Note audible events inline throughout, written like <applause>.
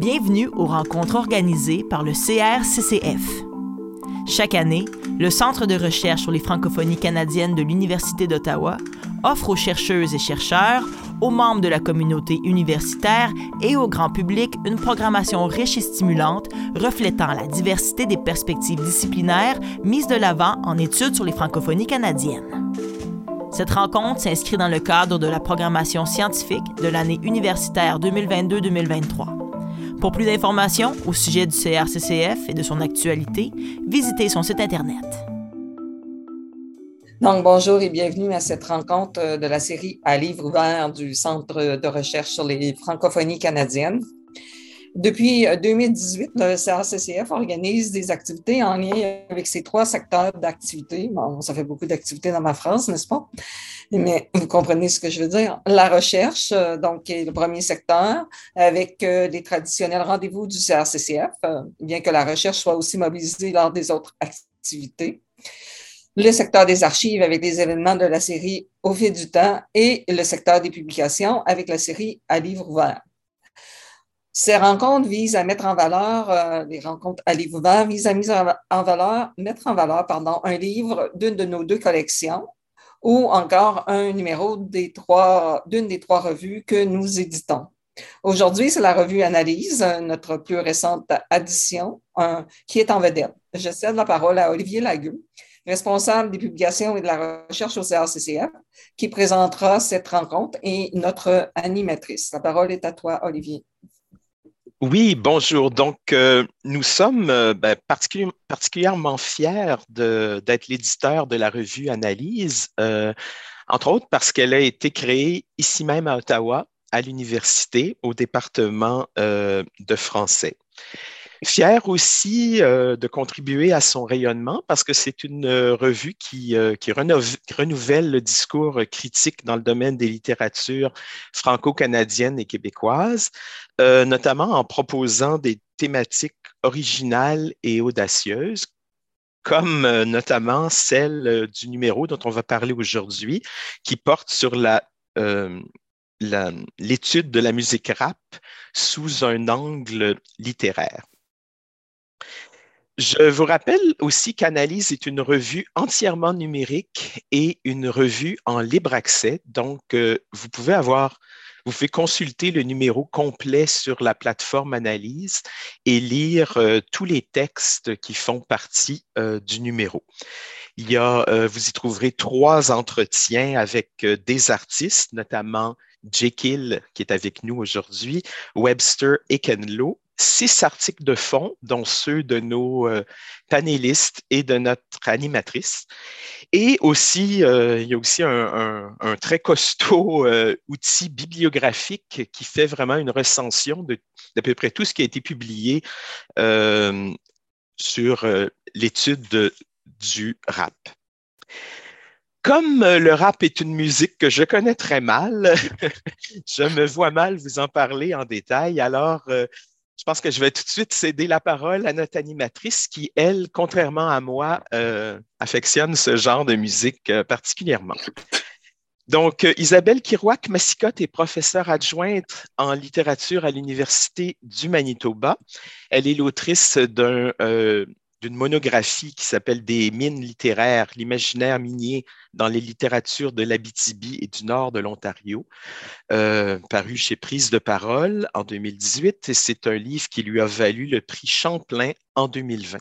Bienvenue aux rencontres organisées par le CRCCF. Chaque année, le Centre de recherche sur les francophonies canadiennes de l'Université d'Ottawa offre aux chercheuses et chercheurs, aux membres de la communauté universitaire et au grand public une programmation riche et stimulante reflétant la diversité des perspectives disciplinaires mises de l'avant en études sur les francophonies canadiennes. Cette rencontre s'inscrit dans le cadre de la programmation scientifique de l'année universitaire 2022-2023. Pour plus d'informations au sujet du CRCCF et de son actualité, visitez son site Internet. Donc, bonjour et bienvenue à cette rencontre de la série à livre ouvert du Centre de recherche sur les francophonies canadiennes. Depuis 2018, le CRCCF organise des activités en lien avec ces trois secteurs d'activité. Bon, ça fait beaucoup d'activités dans ma France, n'est-ce pas? Mais vous comprenez ce que je veux dire. La recherche, euh, donc, est le premier secteur, avec euh, les traditionnels rendez-vous du CRCCF, euh, bien que la recherche soit aussi mobilisée lors des autres activités le secteur des archives avec les événements de la série Au fil du temps et le secteur des publications avec la série À livre ouvert. Ces rencontres visent à mettre en valeur, euh, les rencontres à livre visent à en valeur, mettre en valeur pardon, un livre d'une de nos deux collections ou encore un numéro d'une des trois revues que nous éditons. Aujourd'hui, c'est la revue Analyse, notre plus récente addition, qui est en vedette. Je cède la parole à Olivier Lagueux, responsable des publications et de la recherche au CRCCF, qui présentera cette rencontre et notre animatrice. La parole est à toi, Olivier. Oui, bonjour. Donc, euh, nous sommes euh, ben, particulièrement fiers d'être l'éditeur de la revue Analyse, euh, entre autres parce qu'elle a été créée ici même à Ottawa, à l'université, au département de français. Fier aussi euh, de contribuer à son rayonnement parce que c'est une euh, revue qui, euh, qui, renouvelle le discours critique dans le domaine des littératures franco-canadiennes et québécoises, notamment en proposant des thématiques originales et audacieuses comme notamment celle du numéro dont on va parler aujourd'hui, qui porte sur la, l'étude de la musique rap sous un angle littéraire. Je vous rappelle aussi qu'Analyse est une revue entièrement numérique et une revue en libre accès. Donc, euh, vous pouvez avoir, vous pouvez consulter le numéro complet sur la plateforme Analyse et lire euh, tous les textes qui font partie euh, du numéro. Vous y trouverez trois entretiens avec des artistes, notamment Jekyll, qui est avec nous aujourd'hui, Webster et Kenlo, six articles de fond, dont ceux de nos euh, panélistes et de notre animatrice. Et aussi, euh, il y a aussi un, très costaud euh, outil bibliographique qui fait vraiment une recension de d'à peu près tout ce qui a été publié sur l'étude du rap. Comme le rap est une musique que je connais très mal, <laughs> je me vois mal vous en parler en détail. Alors, je pense que je vais tout de suite céder la parole à notre animatrice qui, elle, contrairement à moi, euh, affectionne ce genre de musique euh, particulièrement. Donc, euh, Isabelle Kirouac-Massicotte est professeure adjointe en littérature à l'Université du Manitoba. Elle est l'autrice d'un d'une monographie qui s'appelle Des mines littéraires, l'imaginaire minier dans les littératures de l'Abitibi et du nord de l'Ontario, euh, paru chez Prise de parole en 2018. Et c'est un livre qui lui a valu le prix Champlain en 2020.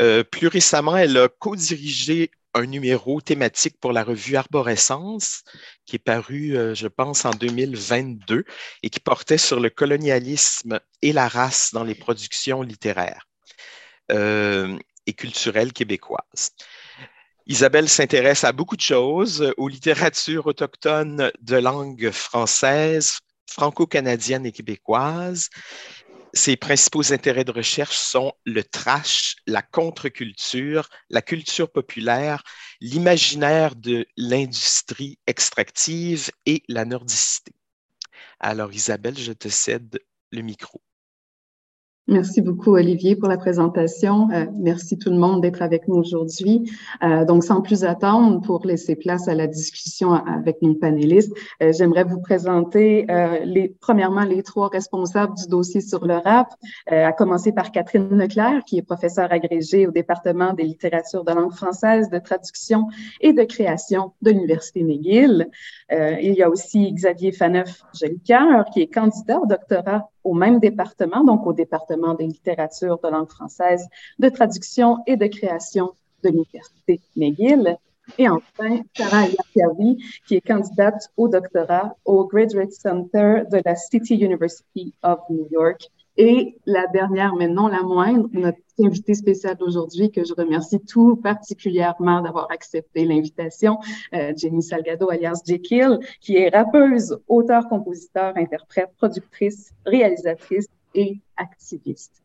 Euh, plus récemment, elle a co-dirigé un numéro thématique pour la revue Arborescence, qui est paru, euh, je pense, en 2022 et qui portait sur le colonialisme et la race dans les productions littéraires. Euh, et culturelle québécoise. Isabelle s'intéresse à beaucoup de choses, aux littératures autochtones de langue française, franco-canadienne et québécoise. Ses principaux intérêts de recherche sont le trash, la contre-culture, la culture populaire, l'imaginaire de l'industrie extractive et la nordicité. Alors Isabelle, je te cède le micro. Merci beaucoup, Olivier, pour la présentation. Euh, merci tout le monde d'être avec nous aujourd'hui. Euh, donc, sans plus attendre, pour laisser place à la discussion avec nos panélistes, euh, j'aimerais vous présenter les, premièrement les trois responsables du dossier sur le rap, à commencer par Catherine Leclerc, qui est professeure agrégée au département des littératures de langue française, de traduction et de création de l'Université McGill. il y a aussi Xavier Faneuf-Jolicoeur, qui est candidat au doctorat au même département, donc au département des littératures de langue française, de traduction et de création de l'Université McGill. Et enfin, Sarah Yakiawi, qui est candidate au doctorat au Graduate Center de la City University of New York et la dernière, mais non la moindre, notre invitée spéciale d'aujourd'hui, que je remercie tout particulièrement d'avoir accepté l'invitation, euh, Jenny Salgado, alias Jekyll, qui est rappeuse, auteur, compositeur, interprète, productrice, réalisatrice et activiste.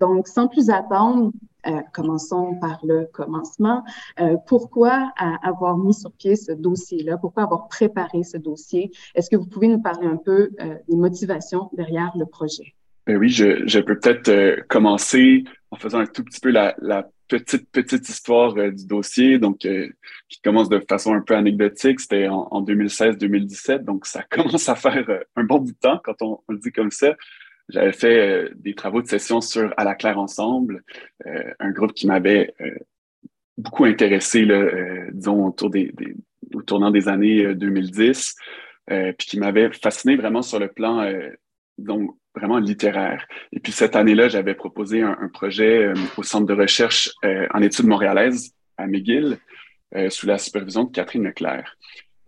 Donc, sans plus attendre, euh, commençons par le commencement. Euh, pourquoi avoir mis sur pied ce dossier-là? Pourquoi avoir préparé ce dossier? Est-ce que vous pouvez nous parler un peu euh, des motivations derrière le projet? Ben oui, je, je peux peut-être commencer en faisant un tout petit peu la, petite, petite histoire du dossier, donc qui commence de façon un peu anecdotique. C'était en, en 2016-2017, donc ça <laughs> commence à faire un bon bout de temps quand on le dit comme ça. J'avais fait des travaux de session sur À la claire ensemble, un groupe qui m'avait beaucoup intéressé, là, disons, autour des, des, au tournant des années 2010, puis qui m'avait fasciné vraiment sur le plan donc vraiment littéraire. Et puis cette année-là, j'avais proposé un, projet euh, au Centre de recherche euh, en études montréalaises à McGill, euh, sous la supervision de Catherine Leclerc.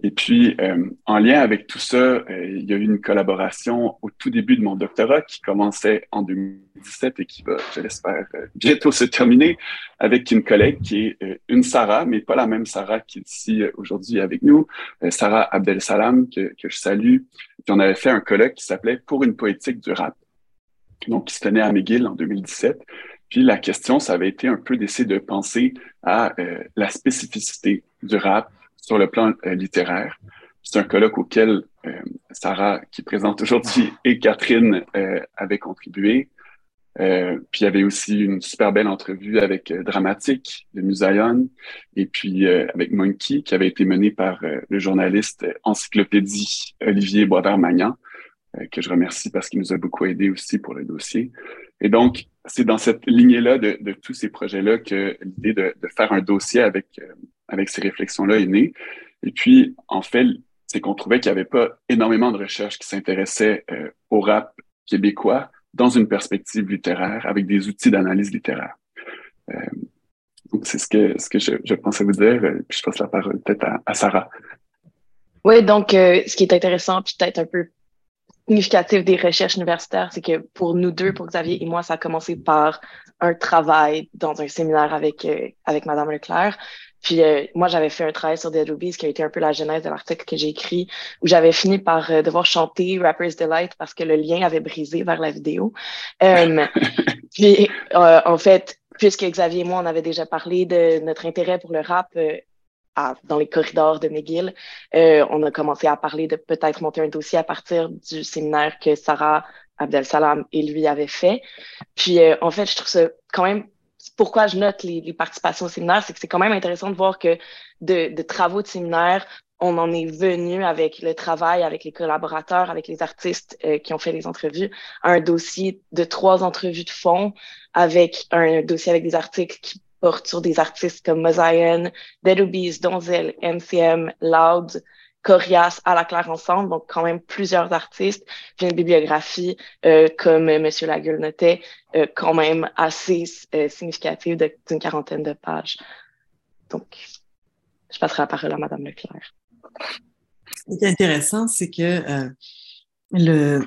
Et puis, euh, en lien avec tout ça, euh, il y a eu une collaboration au tout début de mon doctorat qui commençait en 2017 et qui va, je l'espère, euh, bientôt se terminer avec une collègue qui est une Sarah, mais pas la même Sarah qui est ici aujourd'hui avec nous, Sarah Abdel Salam, que, que je salue. Puis on avait fait un colloque qui s'appelait Pour une poétique du rap, donc qui se tenait à McGill en 2017. Puis la question, ça avait été un peu d'essayer de penser à la spécificité du rap, sur le plan euh, littéraire. C'est un colloque auquel euh, Sarah, qui présente aujourd'hui, <laughs> et Catherine euh, avaient contribué. puis il y avait aussi une super belle entrevue avec Dramatique de Musayon et puis avec Monkey qui avait été menée par le journaliste encyclopédie Olivier Boisvert-Magnan, que je remercie parce qu'il nous a beaucoup aidé aussi pour le dossier. Et donc, c'est dans cette lignée-là de, de, tous ces projets-là que l'idée de, de, faire un dossier avec avec ces réflexions-là est née. Et puis, en fait, c'est qu'on trouvait qu'il n'y avait pas énormément de recherches qui s'intéressaient euh, au rap québécois dans une perspective littéraire, avec des outils d'analyse littéraire. Euh, donc, c'est ce que, ce que je, pensais vous dire. Euh, puis je passe la parole peut-être à, Sarah. Oui, donc, ce qui est intéressant, puis peut-être un peu significatif des recherches universitaires, c'est que pour nous deux, pour Xavier et moi, ça a commencé par un travail dans un séminaire avec, euh, avec Madame Leclerc. Puis euh, moi, j'avais fait un travail sur Dead Rubies qui a été un peu la genèse de l'article que j'ai écrit, où j'avais fini par euh, devoir chanter Rapper's Delight parce que le lien avait brisé vers la vidéo. Euh, <laughs> puis en fait, puisque Xavier et moi, on avait déjà parlé de notre intérêt pour le rap à, dans les corridors de McGill, on a commencé à parler de peut-être monter un dossier à partir du séminaire que Sarah Abdel Salam et lui avaient fait. Puis en fait, je trouve ça quand même pourquoi je note les, les, participations au séminaire, c'est que c'est quand même intéressant de voir que de, de, travaux de séminaire, on en est venu avec le travail, avec les collaborateurs, avec les artistes euh, qui ont fait les entrevues, à un dossier de trois entrevues de fond, avec un dossier avec des articles qui portent sur des artistes comme Mosaïen, Dead Donzel, MCM, Loud, Corias à la claire ensemble, donc quand même plusieurs artistes, puis une bibliographie, euh, comme M. Lagueule notait, euh, quand même assez euh, significative d'une quarantaine de pages. Donc, je passerai la parole à Mme Leclerc. Ce qui est intéressant, c'est que euh, le,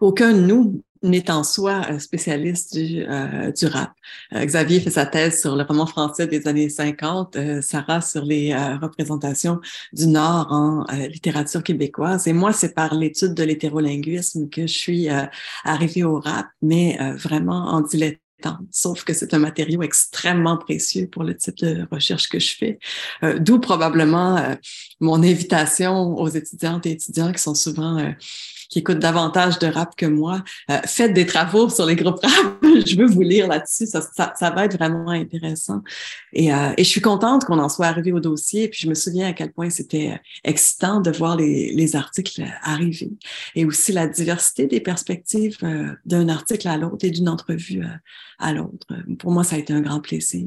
aucun de nous n'est en soi spécialiste du, euh, du rap. Euh, Xavier fait sa thèse sur le roman français des années 50, euh, Sarah sur les euh, représentations du Nord en euh, littérature québécoise. Et moi, c'est par l'étude de l'hétérolinguisme que je suis arrivée au rap, mais vraiment en dilettant sauf que c'est un matériau extrêmement précieux pour le type de recherche que je fais. D'où probablement euh, mon invitation aux étudiantes et étudiants qui sont souvent euh, qui écoutent davantage de rap que moi, euh, faites des travaux sur les groupes rap. <laughs> je veux vous lire là-dessus. Ça, ça, ça, va être vraiment intéressant. Et, euh, et je suis contente qu'on en soit arrivé au dossier. Puis je me souviens à quel point c'était excitant de voir les, les articles arriver. Et aussi la diversité des perspectives euh, d'un article à l'autre et d'une entrevue à l'autre. Pour moi, ça a été un grand plaisir.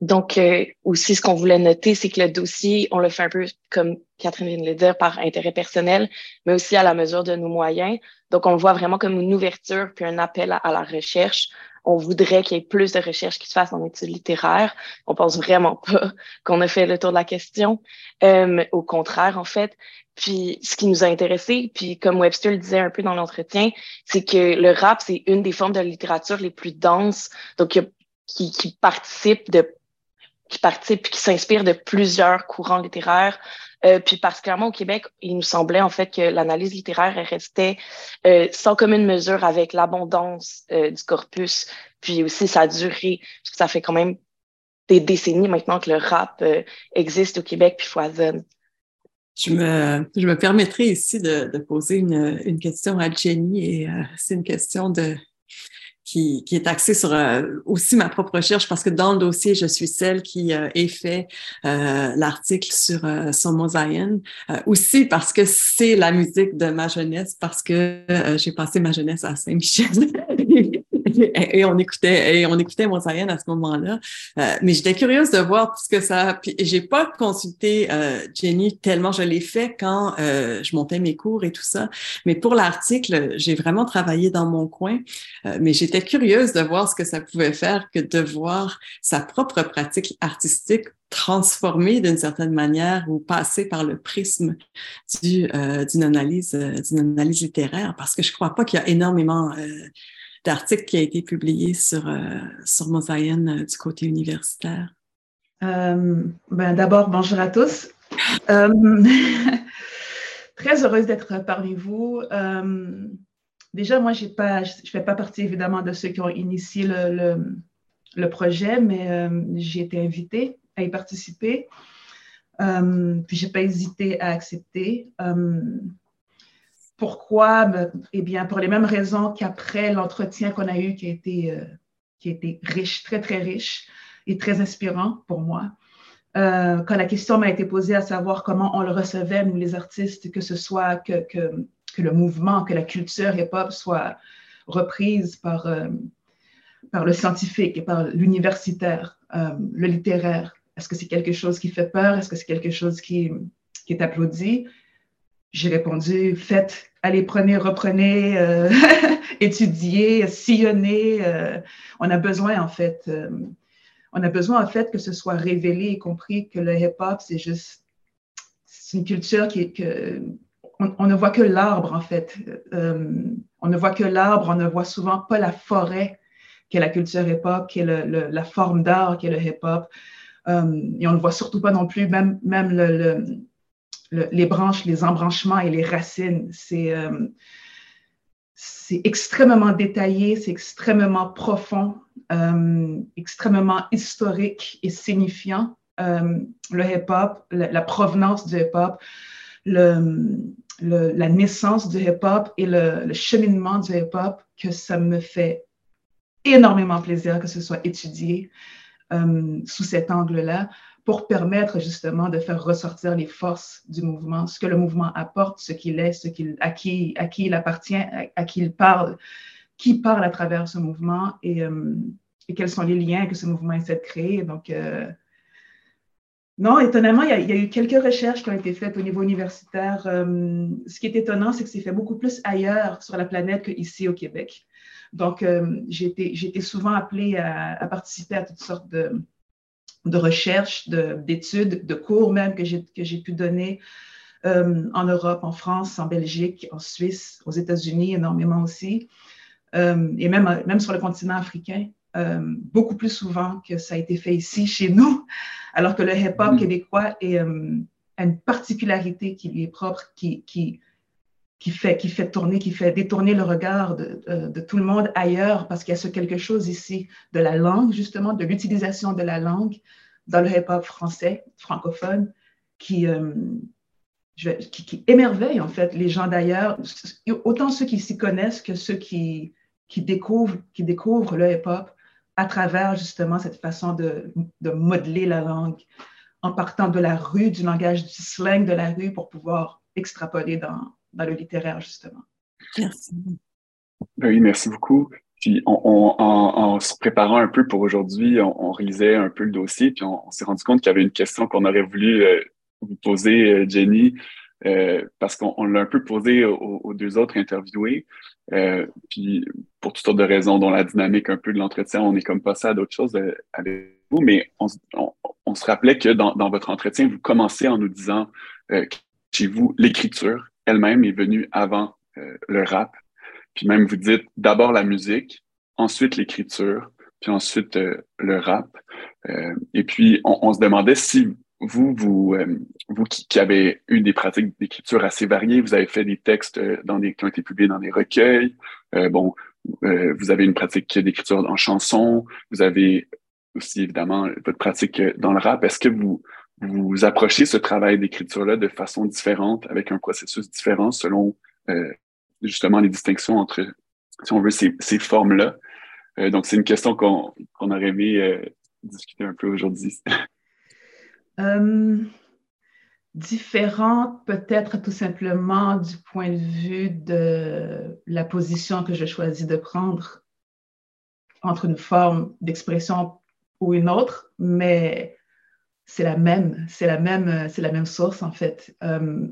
Donc, euh, aussi, ce qu'on voulait noter, c'est que le dossier, on le fait un peu, comme Catherine vient de le dire, par intérêt personnel, mais aussi à la mesure de nos moyens. Donc, on le voit vraiment comme une ouverture puis un appel à, la recherche. On voudrait qu'il y ait plus de recherches qui se fassent en études littéraires. On pense vraiment <laughs> pas qu'on a fait le tour de la question. Euh, au contraire, en fait. Puis, ce qui nous a intéressé, puis comme Webster le disait un peu dans l'entretien, c'est que le rap, c'est une des formes de littérature les plus denses. Donc, qui, qui participe de qui participe qui s'inspire de plusieurs courants littéraires. Euh, puis particulièrement au Québec, il nous semblait en fait que l'analyse littéraire restait euh, sans commune mesure avec l'abondance euh, du corpus, puis aussi sa durée, parce ça fait quand même des décennies maintenant que le rap existe au Québec puis foisonne. Je me, je me permettrai ici de, poser une, question à Jenny et c'est une question de qui, qui, est axé sur euh, aussi ma propre recherche parce que dans le dossier, je suis celle qui euh, ait fait euh, l'article sur euh, Somo Zion. aussi parce que c'est la musique de ma jeunesse, parce que j'ai passé ma jeunesse à Saint-Michel. <laughs> <laughs> et, on écoutait et on écoutait Montaigne à ce moment-là. Euh, mais j'étais curieuse de voir tout ce que ça. Puis j'ai pas consulté euh, Jenny tellement je l'ai fait quand euh, je montais mes cours et tout ça. Mais pour l'article, j'ai vraiment travaillé dans mon coin. Mais j'étais curieuse de voir ce que ça pouvait faire que de voir sa propre pratique artistique transformée d'une certaine manière ou passer par le prisme du, d'une analyse d'une analyse littéraire parce que je crois pas qu'il y a énormément d'article qui a été publié sur, euh, sur Mosaïenne euh, du côté universitaire? Euh, ben, D'abord, bonjour à tous. <laughs> très heureuse d'être parmi vous. déjà, moi, je ne fais pas partie évidemment de ceux qui ont initié le, le, le projet, mais j'ai été invitée à y participer. puis, je n'ai pas hésité à accepter. Pourquoi? Eh bien, pour les mêmes raisons qu'après l'entretien qu'on a eu, qui a, été, euh, qui a été riche, très, très riche et très inspirant pour moi. Euh, quand la question m'a été posée à savoir comment on le recevait, nous les artistes, que ce soit que, que, que le mouvement, que la culture hip-hop soit reprise par, euh, par le scientifique et par l'universitaire, le littéraire. Est-ce que c'est quelque chose qui fait peur? Est-ce que c'est quelque chose qui, qui est applaudi? J'ai répondu, faites, allez, prenez, reprenez, euh, <laughs> étudiez, sillonnez. Euh, on a besoin, en fait, euh, on a besoin, en fait, que ce soit révélé et compris que le hip-hop, c'est juste, c'est une culture qui que, on, ne voit que l'arbre, en fait. on ne voit que l'arbre, on ne voit souvent pas la forêt qui est la culture hip-hop, qui est le, la forme d'art qui est le hip-hop. et on ne voit surtout pas non plus, même, même le les branches, les embranchements et les racines. Euh, c'est extrêmement détaillé, c'est extrêmement profond, euh, extrêmement historique et signifiant. Euh, le hip-hop, la, provenance du hip-hop, la naissance du hip-hop et le, cheminement du hip-hop, que ça me fait énormément plaisir que ce soit étudié sous cet angle-là pour permettre justement de faire ressortir les forces du mouvement, ce que le mouvement apporte, ce qu'il est, ce qu'il, à, qui, à qui il appartient, à, qui il parle, qui parle à travers ce mouvement et, euh, et, quels sont les liens que ce mouvement essaie de créer. Donc, euh, non, étonnamment, il y, a, eu quelques recherches qui ont été faites au niveau universitaire. Euh, ce qui est étonnant, c'est que c'est fait beaucoup plus ailleurs sur la planète qu'ici au Québec. Donc, j'ai été, souvent appelée à participer à toutes sortes de de recherche, d'études, de, cours même que j'ai pu donner euh, en Europe, en France, en Belgique, en Suisse, aux États-Unis énormément aussi, euh, et même, même sur le continent africain, euh, beaucoup plus souvent que ça a été fait ici, chez nous, alors que le hip-hop mm. québécois est, a une particularité qui lui est propre, qui, qui, qui fait, qui fait tourner, qui fait détourner le regard de, de, tout le monde ailleurs, parce qu'il y a ce quelque chose ici de la langue, justement, de l'utilisation de la langue dans le hip-hop français, francophone, qui, euh, qui, émerveille en fait les gens d'ailleurs, autant ceux qui s'y connaissent que ceux qui, qui, découvrent, qui découvrent le hip-hop à travers justement cette façon de, de, modeler la langue en partant de la rue, du langage du slang de la rue pour pouvoir extrapoler dans, dans le littéraire justement. Merci. Ben oui, merci beaucoup. Puis on, en, se préparant un peu pour aujourd'hui, on, réalisait un peu le dossier, puis on, s'est rendu compte qu'il y avait une question qu'on aurait voulu euh, vous poser, euh, Jenny, euh, parce qu'on l'a un peu posé aux, deux autres interviewés. puis pour toutes sortes de raisons, dont la dynamique un peu de l'entretien, on est comme passé à d'autres choses avec vous, mais on, se rappelait que dans, dans, votre entretien, vous commencez en nous disant chez vous, l'écriture elle-même est venue avant le rap. Puis même vous dites d'abord la musique, ensuite l'écriture, puis ensuite euh, le rap. Euh, et puis on, se demandait si vous, vous, euh, vous qui, avez eu des pratiques d'écriture assez variées, vous avez fait des textes dans des, qui ont été publiés dans des recueils. bon, vous avez une pratique d'écriture en chanson. Vous avez aussi évidemment votre pratique dans le rap. Est-ce que vous vous approchez ce travail d'écriture-là de façon différente, avec un processus différent selon justement les distinctions entre, si on veut, ces, formes-là. Euh, donc, c'est une question qu'on aurait aimé euh, discuter un peu aujourd'hui. <laughs> euh, différente, peut-être tout simplement du point de vue de la position que je choisis de prendre entre une forme d'expression ou une autre, mais c'est la même, c'est la même, c'est la même source en fait. Euh,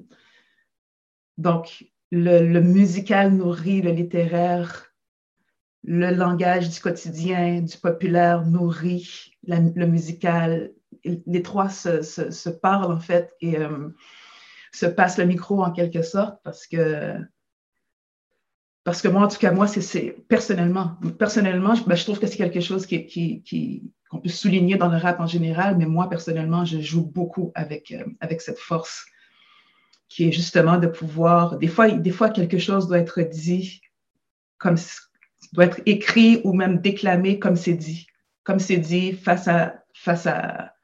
donc, le, musical nourrit le littéraire, le langage du quotidien, du populaire nourrit le musical. Les trois se, parlent en fait et euh, se passent le micro en quelque sorte parce que parce que moi, en tout cas, moi, c'est personnellement, personnellement, je, ben, je trouve que c'est quelque chose qui, qui, qu'on peut souligner dans le rap en général, mais moi, personnellement, je joue beaucoup avec, euh, avec cette force qui est justement de pouvoir, des fois, des fois quelque chose doit être dit comme, doit être écrit ou même déclamé comme c'est dit, comme c'est dit face à, face à,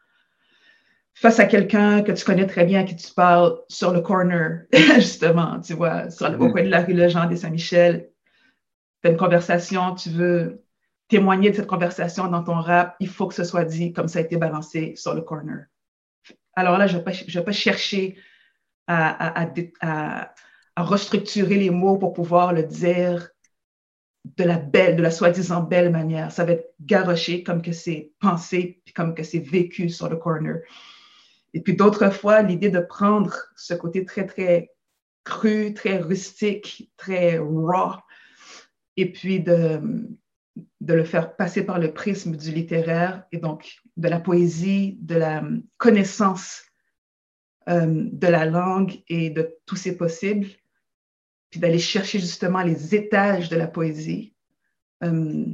face à quelqu'un que tu connais très bien, à qui tu parles sur le corner, <laughs> justement, tu vois, sur le, mm. coin de la rue Jean des Saint-Michel. Tu as une conversation, tu veux témoigner de cette conversation dans ton rap, il faut que ce soit dit comme ça a été balancé sur le corner. Alors là, je ne vais, pas chercher à, restructurer les mots pour pouvoir le dire de la belle, de la soi-disant belle manière. Ça va être garoché comme que c'est pensé, puis comme que c'est vécu sur le corner. Et puis d'autres fois, l'idée de prendre ce côté très, très cru, très rustique, très raw, et puis de, de le faire passer par le prisme du littéraire et donc de la poésie, de la connaissance euh, de la langue et de tous ces possibles, puis d'aller chercher justement les étages de la poésie, euh,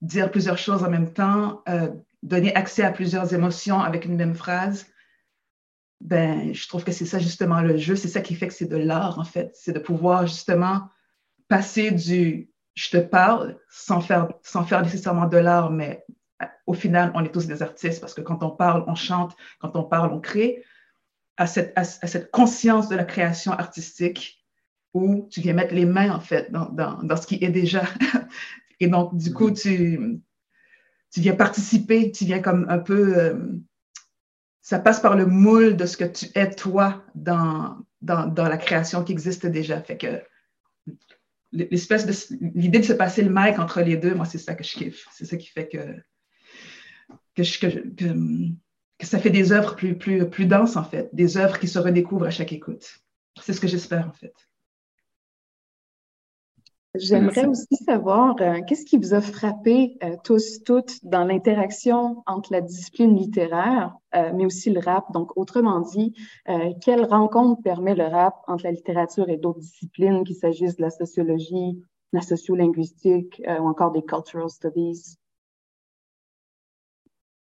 dire plusieurs choses en même temps, euh, donner accès à plusieurs émotions avec une même phrase. Ben, je trouve que c'est ça justement le jeu, c'est ça qui fait que c'est de l'art en fait, c'est de pouvoir justement passer du je te parle sans faire, sans faire nécessairement de l'art, mais au final, on est tous des artistes parce que quand on parle, on chante, quand on parle, on crée. À cette, à, cette, conscience de la création artistique où tu viens mettre les mains, en fait, dans, dans, dans ce qui est déjà. <laughs> Et donc, du coup, tu, tu viens participer, tu viens comme un peu... Euh, ça passe par le moule de ce que tu es, toi, dans, la création qui existe déjà. Fait que l'espèce de... L'idée de se passer le mic entre les deux, moi, c'est ça que je kiffe. C'est ça qui fait que ça fait des œuvres plus, plus, plus denses, en fait, des œuvres qui se redécouvrent à chaque écoute. C'est ce que j'espère, en fait. J'aimerais aussi savoir, euh, qu'est-ce qui vous a frappé euh, tous, toutes, dans l'interaction entre la discipline littéraire, euh, mais aussi le rap? Donc, autrement dit, quelle rencontre permet le rap entre la littérature et d'autres disciplines, qu'il s'agisse de la sociologie, la sociolinguistique ou encore des cultural studies?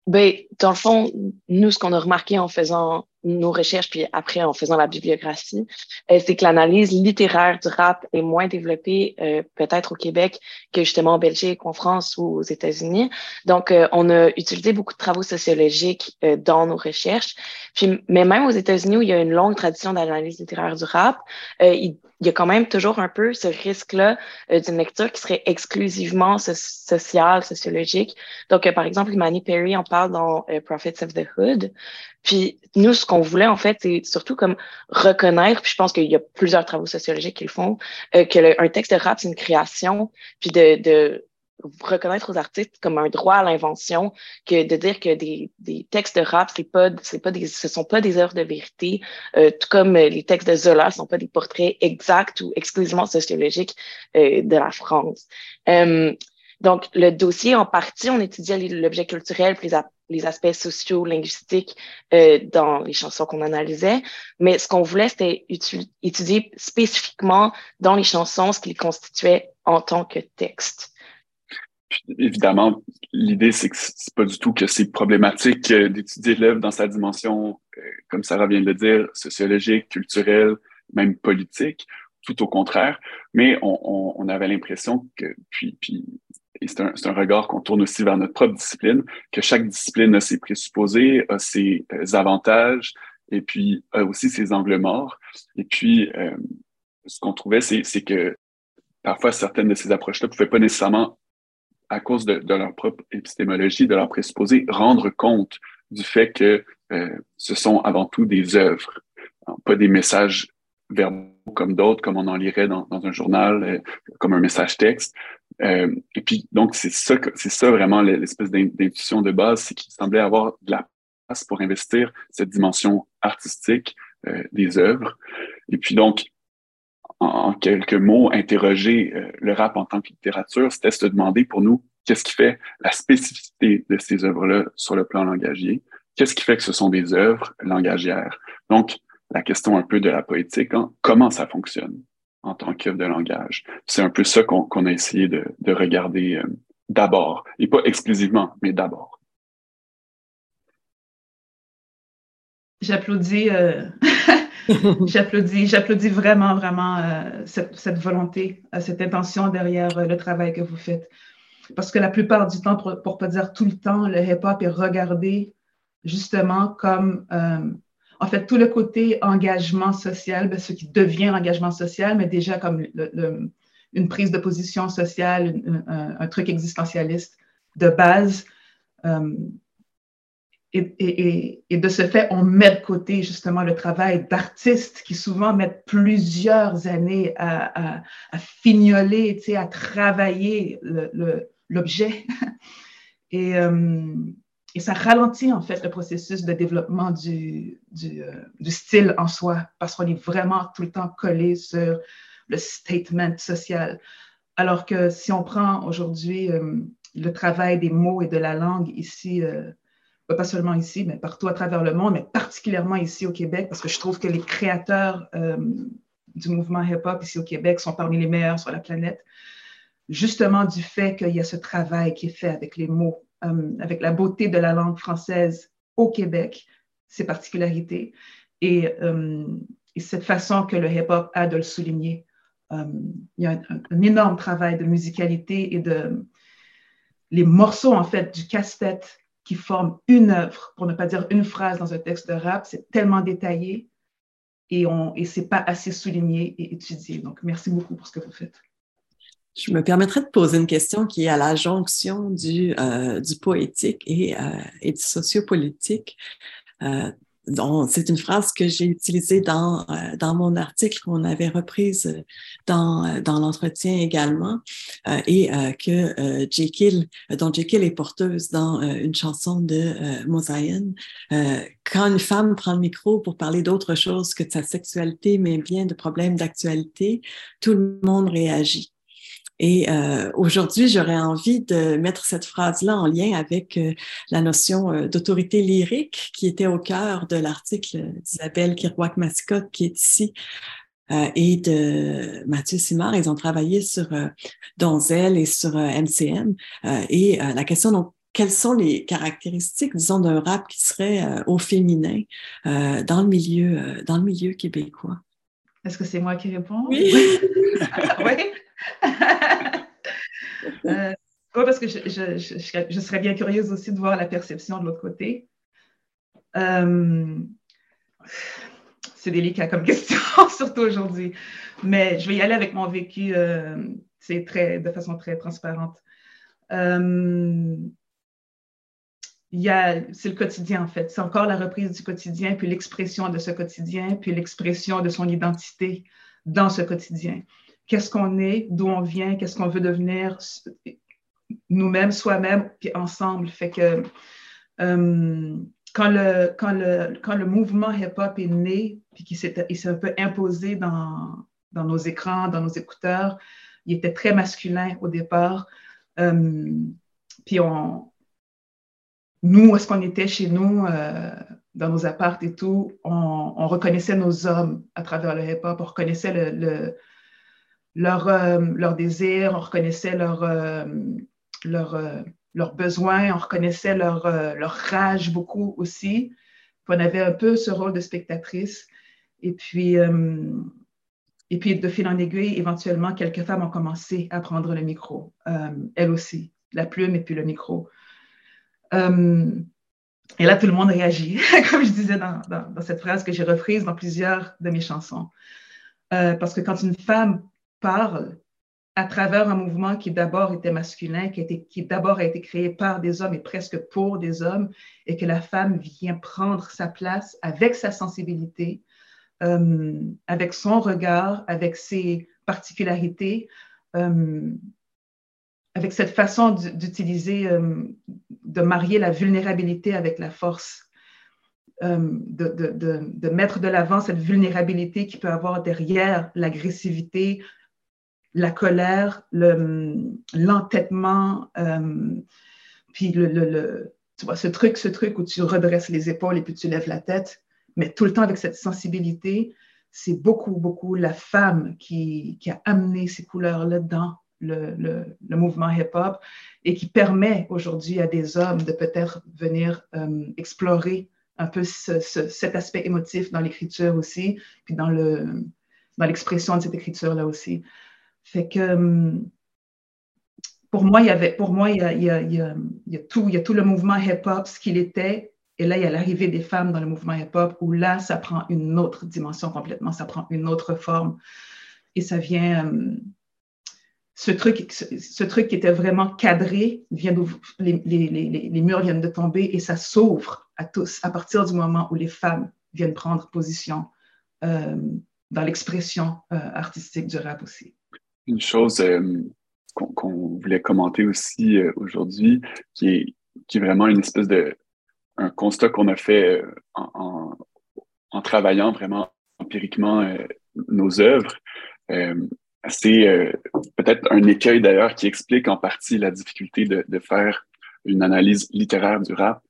Ben, dans le fond, nous, ce qu'on a remarqué en faisant nos recherches, puis après en faisant la bibliographie, euh, c'est que l'analyse littéraire du rap est moins développée euh, peut-être au Québec que justement en Belgique, en France ou aux États-Unis. Donc, euh, on a utilisé beaucoup de travaux sociologiques dans nos recherches. Puis, mais même aux États-Unis, où il y a une longue tradition d'analyse littéraire du rap, il, il y a quand même toujours un peu ce risque-là euh, d'une lecture qui serait exclusivement sociale, sociologique. Donc, euh, par exemple, Imani Perry en parle dans euh, Prophets of the Hood. Puis nous, ce qu'on voulait, en fait, c'est surtout comme reconnaître, puis je pense qu'il y a plusieurs travaux sociologiques qui le font, que le, un texte de rap, c'est une création, puis de, de reconnaître aux artistes comme un droit à l'invention que de dire que des, des textes de rap c'est pas c'est pas des ce sont pas des œuvres de vérité euh, tout comme euh, les textes de Zola sont pas des portraits exacts ou exclusivement sociologiques euh, de la France. Euh, donc le dossier en partie on étudiait l'objet culturel les, les aspects sociaux linguistiques euh, dans les chansons qu'on analysait. Mais ce qu'on voulait c'était étudier spécifiquement dans les chansons ce qui les constituait en tant que texte évidemment, l'idée, c'est que c'est pas du tout que c'est problématique euh, d'étudier l'œuvre dans sa dimension, euh, comme Sarah vient de le dire, sociologique, culturelle, même politique, tout au contraire. Mais on, on, avait l'impression que, puis, puis c'est un, un, regard qu'on tourne aussi vers notre propre discipline, que chaque discipline a ses présupposés, a ses euh, avantages, et puis a aussi ses angles morts. Et puis, ce qu'on trouvait, c'est que parfois certaines de ces approches-là ne pouvaient pas nécessairement à cause de, de, leur propre épistémologie, de leur présupposé, rendre compte du fait que euh, ce sont avant tout des œuvres, hein, pas des messages verbaux comme d'autres, comme on en lirait dans, dans un journal, euh, comme un message texte. Euh, et puis, donc, c'est ça, c'est ça vraiment l'espèce d'intuition de base, c'est qu'il semblait avoir de la place pour investir cette dimension artistique euh, des œuvres. Et puis, donc, en, quelques mots, interroger euh, le rap en tant que littérature, c'était se demander pour nous qu'est-ce qui fait la spécificité de ces œuvres-là sur le plan langagier, qu'est-ce qui fait que ce sont des œuvres langagières? Donc, la question un peu de la poétique, hein, comment ça fonctionne en tant qu'œuvre de langage? C'est un peu ça qu'on a essayé de, de regarder euh, d'abord, et pas exclusivement, mais d'abord. J'applaudis euh, <laughs> j'applaudis, j'applaudis vraiment, vraiment euh, cette, volonté, euh, cette intention derrière euh, le travail que vous faites. Parce que la plupart du temps, pour ne pas dire tout le temps, le hip-hop est regardé justement comme, en fait, tout le côté engagement social, ben, ce qui devient l'engagement social, mais déjà comme une prise de position sociale, un, truc existentialiste de base et, de ce fait, on met de côté justement le travail d'artistes qui souvent mettent plusieurs années à, fignoler, à travailler l'objet. <laughs> Euh, et, ça ralentit en fait le processus de développement du, euh, du style en soi parce qu'on est vraiment tout le temps collé sur le statement social. Alors que si on prend aujourd'hui euh, le travail des mots et de la langue ici, pas seulement ici, mais partout à travers le monde, mais particulièrement ici au Québec, parce que je trouve que les créateurs euh, du mouvement hip-hop ici au Québec sont parmi les meilleurs sur la planète, justement du fait qu'il y a ce travail qui est fait avec les mots, euh, avec la beauté de la langue française au Québec, ses particularités, et, euh, et cette façon que le hip-hop a de le souligner. il y a un, énorme travail de musicalité et de les morceaux, en fait, du casse-tête qui forment une œuvre, pour ne pas dire une phrase dans un texte de rap. C'est tellement détaillé et, on, et ce n'est pas assez souligné et étudié. Donc, merci beaucoup pour ce que vous faites. Je me permettrais de poser une question qui est à la jonction du, euh, du poétique et, euh, et du sociopolitique. Euh, c'est une phrase que j'ai utilisée dans, euh, dans mon article qu'on avait reprise euh, dans, euh, dans l'entretien également et que Jekyll, dont Jekyll est porteuse dans une chanson de Mosaïen. quand une femme prend le micro pour parler d'autre chose que de sa sexualité, mais bien de problèmes d'actualité, tout le monde réagit. Et euh, aujourd'hui, j'aurais envie de mettre cette phrase-là en lien avec euh, la notion euh, d'autorité lyrique qui était au cœur de l'article d'Isabelle Kirouac-Mascotte qui est ici et de Mathieu Simard. Ils ont travaillé sur Donzel et sur MCM. et la question, donc, quelles sont les caractéristiques, disons, d'un rap qui serait euh, au féminin euh, dans, le milieu, euh, dans le milieu québécois? Est-ce que c'est moi qui réponds? Oui. <laughs> oui. <laughs> parce que je, serais bien curieuse aussi de voir la perception de l'autre côté. c'est délicat comme <laughs> question, surtout aujourd'hui. Mais je vais y aller avec mon vécu, c'est très, de façon très transparente c'est le quotidien en fait. C'est encore la reprise du quotidien, puis l'expression de ce quotidien, puis l'expression de son identité dans ce quotidien. Qu'est-ce qu'on est, d'où on vient, qu'est-ce qu'on veut devenir nous-mêmes, soi-même, puis ensemble. Fait que euh, quand, le, quand, le, quand le mouvement hip-hop est né, puis qu'il s'est, un peu imposé dans, dans nos écrans, dans nos écouteurs, il était très masculin au départ. Euh, puis on, nous, où est-ce qu'on était chez nous, euh, dans nos appartes et tout, on, reconnaissait nos hommes à travers le hip-hop, on reconnaissait le, leur, euh, leur désir, on reconnaissait leur, euh, leur, leurs besoins, on reconnaissait leur, leur rage beaucoup aussi. Puis on avait un peu ce rôle de spectatrice. Et puis, et puis, de fil en aiguille, éventuellement, quelques femmes ont commencé à prendre le micro, elles aussi, la plume et puis le micro. Euh, et là, tout le monde réagit, <laughs> comme je disais dans, cette phrase que j'ai reprise dans plusieurs de mes chansons. Euh, parce que quand une femme parle à travers un mouvement qui d'abord était masculin, qui, qui d'abord a été créé par des hommes et presque pour des hommes, et que la femme vient prendre sa place avec sa sensibilité, euh, avec son regard, avec ses particularités, avec cette façon d'utiliser, euh, de marier la vulnérabilité avec la force, euh, de, de, mettre de l'avant cette vulnérabilité qui peut avoir derrière l'agressivité, la colère, l'entêtement, euh, puis le, le, tu vois, ce truc, ce truc où tu redresses les épaules et puis tu lèves la tête, mais tout le temps avec cette sensibilité, c'est beaucoup, beaucoup la femme qui, qui a amené ces couleurs-là dedans le, mouvement hip-hop et qui permet aujourd'hui à des hommes de peut-être venir euh, explorer un peu cet aspect émotif dans l'écriture aussi, puis dans le dans l'expression de cette écriture-là aussi. Fait que euh, pour moi, il y avait, pour moi, il y a, il y a, il y a, tout, il y a tout le mouvement hip-hop, ce qu'il était, et là, il y a l'arrivée des femmes dans le mouvement hip-hop, où là, ça prend une autre dimension complètement, ça prend une autre forme, et ça vient, euh, ce truc, ce, truc qui était vraiment cadré, vient les, les, les, les, murs viennent de tomber et ça s'ouvre à tous à partir du moment où les femmes viennent prendre position euh, dans l'expression euh, artistique du rap aussi. Une chose euh, qu'on voulait commenter aussi aujourd'hui, qui est, vraiment une espèce de un constat qu'on a fait en, en, travaillant vraiment empiriquement nos œuvres c'est euh, peut-être un écueil d'ailleurs qui explique en partie la difficulté de faire une analyse littéraire du rap.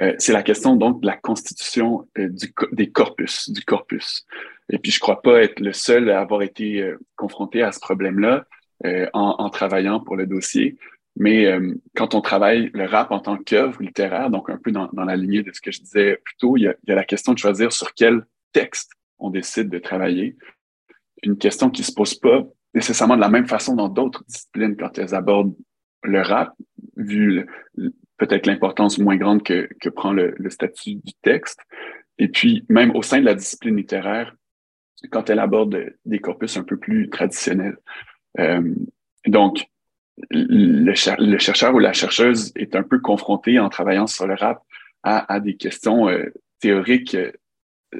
Euh, c'est la question donc de la constitution euh, du, des corpus, du corpus. Et puis je crois pas être le seul à avoir été confronté à ce problème-là en, en, travaillant pour le dossier. Mais quand on travaille le rap en tant qu'œuvre littéraire, donc un peu dans, dans, la lignée de ce que je disais plus tôt, il y, a, il y a la question de choisir sur quel texte on décide de travailler une question qui se pose pas nécessairement de la même façon dans d'autres disciplines quand elles abordent le rap, vu peut-être l'importance moins grande que, que prend le, le, statut du texte. Et puis, même au sein de la discipline littéraire, quand elle aborde des corpus un peu plus traditionnels. Euh, donc, le, chercheur ou la chercheuse est un peu confronté en travaillant sur le rap à, à des questions euh, théoriques euh,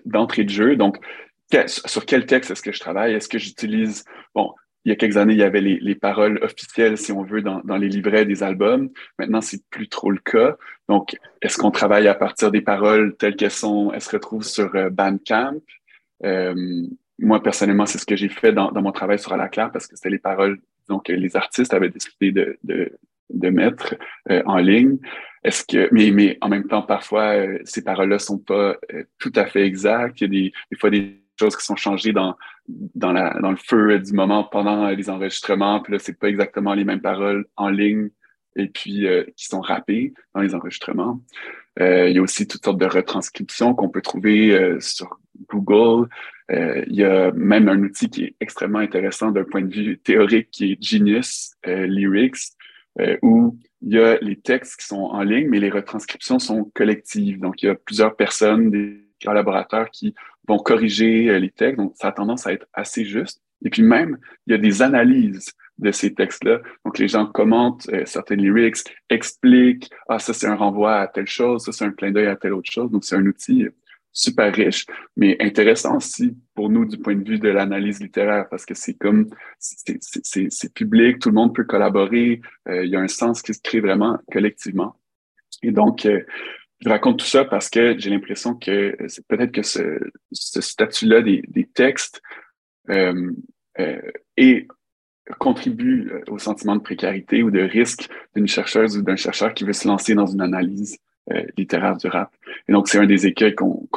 d'entrée de jeu. Donc, sur quel texte est-ce que je travaille? Est-ce que j'utilise, bon, il y a quelques années, il y avait les, les paroles officielles, si on veut, dans, dans, les livrets des albums. Maintenant, c'est plus trop le cas. Donc, est-ce qu'on travaille à partir des paroles telles qu'elles sont, elles se retrouvent sur euh, Bandcamp? Euh, moi, personnellement, c'est ce que j'ai fait dans, dans, mon travail sur À la Claire parce que c'était les paroles donc les artistes avaient décidé de, de, de mettre euh, en ligne. Est-ce que, mais, mais en même temps, parfois, ces paroles-là sont pas tout à fait exactes. Il y a des, des fois des choses qui sont changées dans, dans, la, dans le feu du moment pendant les enregistrements. Puis là, c'est pas exactement les mêmes paroles en ligne et puis qui sont rappés dans les enregistrements. il y a aussi toutes sortes de retranscriptions qu'on peut trouver sur Google. il y a même un outil qui est extrêmement intéressant d'un point de vue théorique qui est Genius Lyrics, où il y a les textes qui sont en ligne, mais les retranscriptions sont collectives. Donc, il y a plusieurs personnes, collaborateurs qui vont corriger euh, les textes. Donc, ça a tendance à être assez juste. Et puis même, il y a des analyses de ces textes-là. Donc, les gens commentent euh, certaines lyrics, expliquent, ah, ça, c'est un renvoi à telle chose, ça, c'est un clin d'œil à telle autre chose. Donc, c'est un outil super riche, mais intéressant aussi pour nous du point de vue de l'analyse littéraire, parce que c'est comme, c'est public, tout le monde peut collaborer, euh, il y a un sens qui se crée vraiment collectivement. Et donc, euh, je raconte tout ça parce que j'ai l'impression que c'est peut-être que ce, ce statut-là des, des, textes euh, euh, et contribue au sentiment de précarité ou de risque d'une chercheuse ou d'un chercheur qui veut se lancer dans une analyse euh, littéraire du rap. Et donc, c'est un des écueils qu'on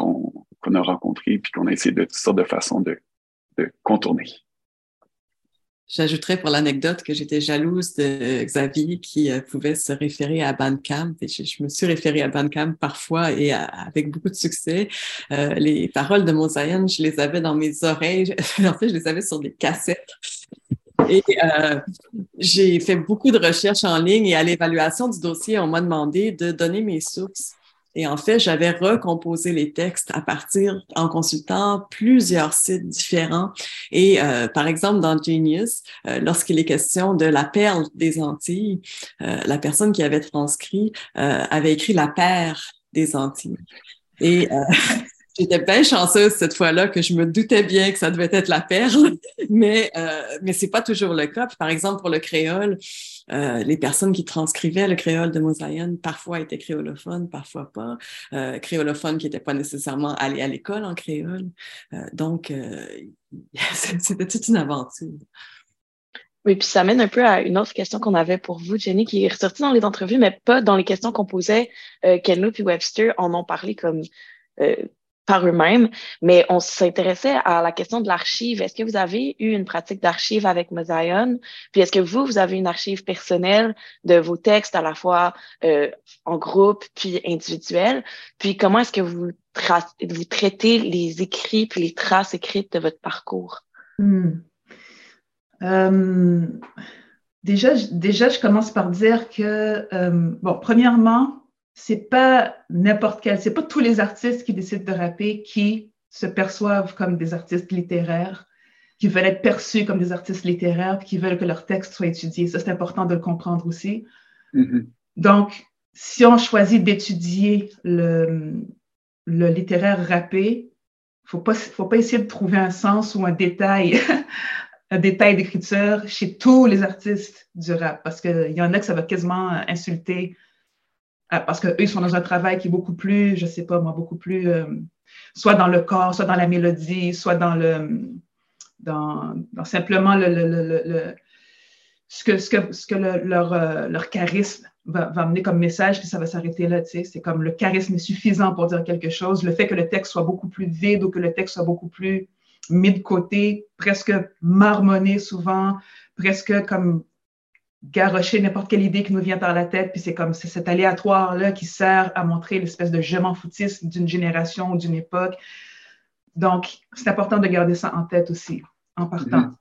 a rencontrés puis qu'on a essayé de toutes sortes de façons de, de contourner. J'ajouterais pour l'anecdote que j'étais jalouse de Xavier qui euh, pouvait se référer à Bandcamp. Et je, me suis référée à Bandcamp parfois et avec beaucoup de succès. Euh, les paroles de Mosaïen, je les avais dans mes oreilles. <laughs> en fait, je les avais sur des cassettes. Et euh, j'ai fait beaucoup de recherches en ligne et à l'évaluation du dossier, on m'a demandé de donner mes sources. Et en fait, j'avais recomposé les textes à partir, en consultant plusieurs sites différents. Et euh, par exemple, dans Genius, euh, lorsqu'il est question de la perle des Antilles, la personne qui avait transcrit avait écrit la paire des Antilles. Et <laughs> J'étais bien chanceuse cette fois-là que je me doutais bien que ça devait être la perle, <laughs> mais euh, mais c'est pas toujours le cas. par exemple pour le créole, euh, les personnes qui transcrivaient le créole de Mosaïen parfois étaient créolophones, parfois pas. Euh, créolophones qui n'étaient pas nécessairement allés à l'école en créole. Euh, donc <laughs> c'était toute une aventure. Oui, puis ça mène un peu à une autre question qu'on avait pour vous, Jenny, qui est ressortie dans les entrevues, mais pas dans les questions qu'on posait. Euh, Kenlo puis Webster en ont parlé comme par eux-mêmes, mais on s'intéressait à la question de l'archive. Est-ce que vous avez eu une pratique d'archive avec Mosaïon? Puis est-ce que vous, vous avez une archive personnelle de vos textes à la fois euh, en groupe puis individuel? Puis comment est-ce que vous, vous traitez les écrits puis les traces écrites de votre parcours? Hmm. Euh, déjà, déjà, je commence par dire que, euh, bon, premièrement, c'est pas n'importe quel, c'est pas tous les artistes qui décident de rapper qui se perçoivent comme des artistes littéraires, qui veulent être perçus comme des artistes littéraires, qui veulent que leurs textes soient étudiés. Ça, c'est important de le comprendre aussi. Mm-hmm. Donc, si on choisit d'étudier le, le littéraire rappé, faut pas, faut pas essayer de trouver un sens ou un détail, <laughs> un détail d'écriture chez tous les artistes du rap, parce qu'il y en a que ça va quasiment insulter parce qu'eux, sont dans un travail qui est beaucoup plus, je sais pas moi, beaucoup plus, euh, soit dans le corps, soit dans la mélodie, soit dans le, dans, simplement le, le, le, ce que, ce que, ce que leur, euh, leur charisme va, va, amener comme message, puis ça va s'arrêter là, tu sais. C'est comme le charisme est suffisant pour dire quelque chose. Le fait que le texte soit beaucoup plus vide ou que le texte soit beaucoup plus mis de côté, presque marmonné souvent, presque comme garrocher n'importe quelle idée qui nous vient par la tête, puis c'est comme c'est cet aléatoire-là qui sert à montrer l'espèce de je m'en foutisme d'une génération ou d'une époque. Donc, c'est important de garder ça en tête aussi, en partant. Mm-hmm.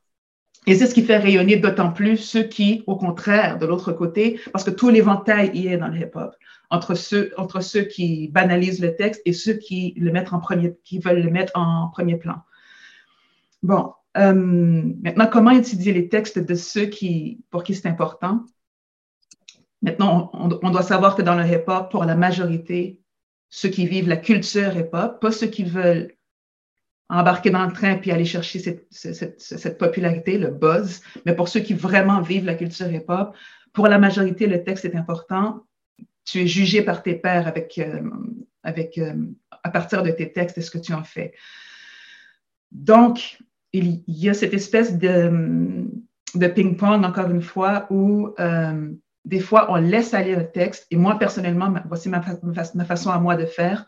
Et c'est ce qui fait rayonner d'autant plus ceux qui, au contraire, de l'autre côté, parce que tout l'éventail y est dans le hip-hop, entre ceux, entre ceux qui banalisent le texte et ceux qui le mettent en premier, qui veulent le mettre en premier plan. Bon, euh, maintenant, comment étudier les textes de ceux qui, pour qui c'est important? Maintenant, on, doit savoir que dans le hip-hop, pour la majorité, ceux qui vivent la culture hip-hop, pas ceux qui veulent embarquer dans le train puis aller chercher cette, popularité, le buzz, mais pour ceux qui vraiment vivent la culture hip-hop, pour la majorité, le texte est important. Tu es jugé par tes pairs avec, euh, avec, euh, à partir de tes textes et ce que tu en fais. Donc, il y a cette espèce de, de ping-pong, encore une fois, où euh, des fois, on laisse aller un texte, et moi, personnellement, voici ma, ma, façon à moi de faire.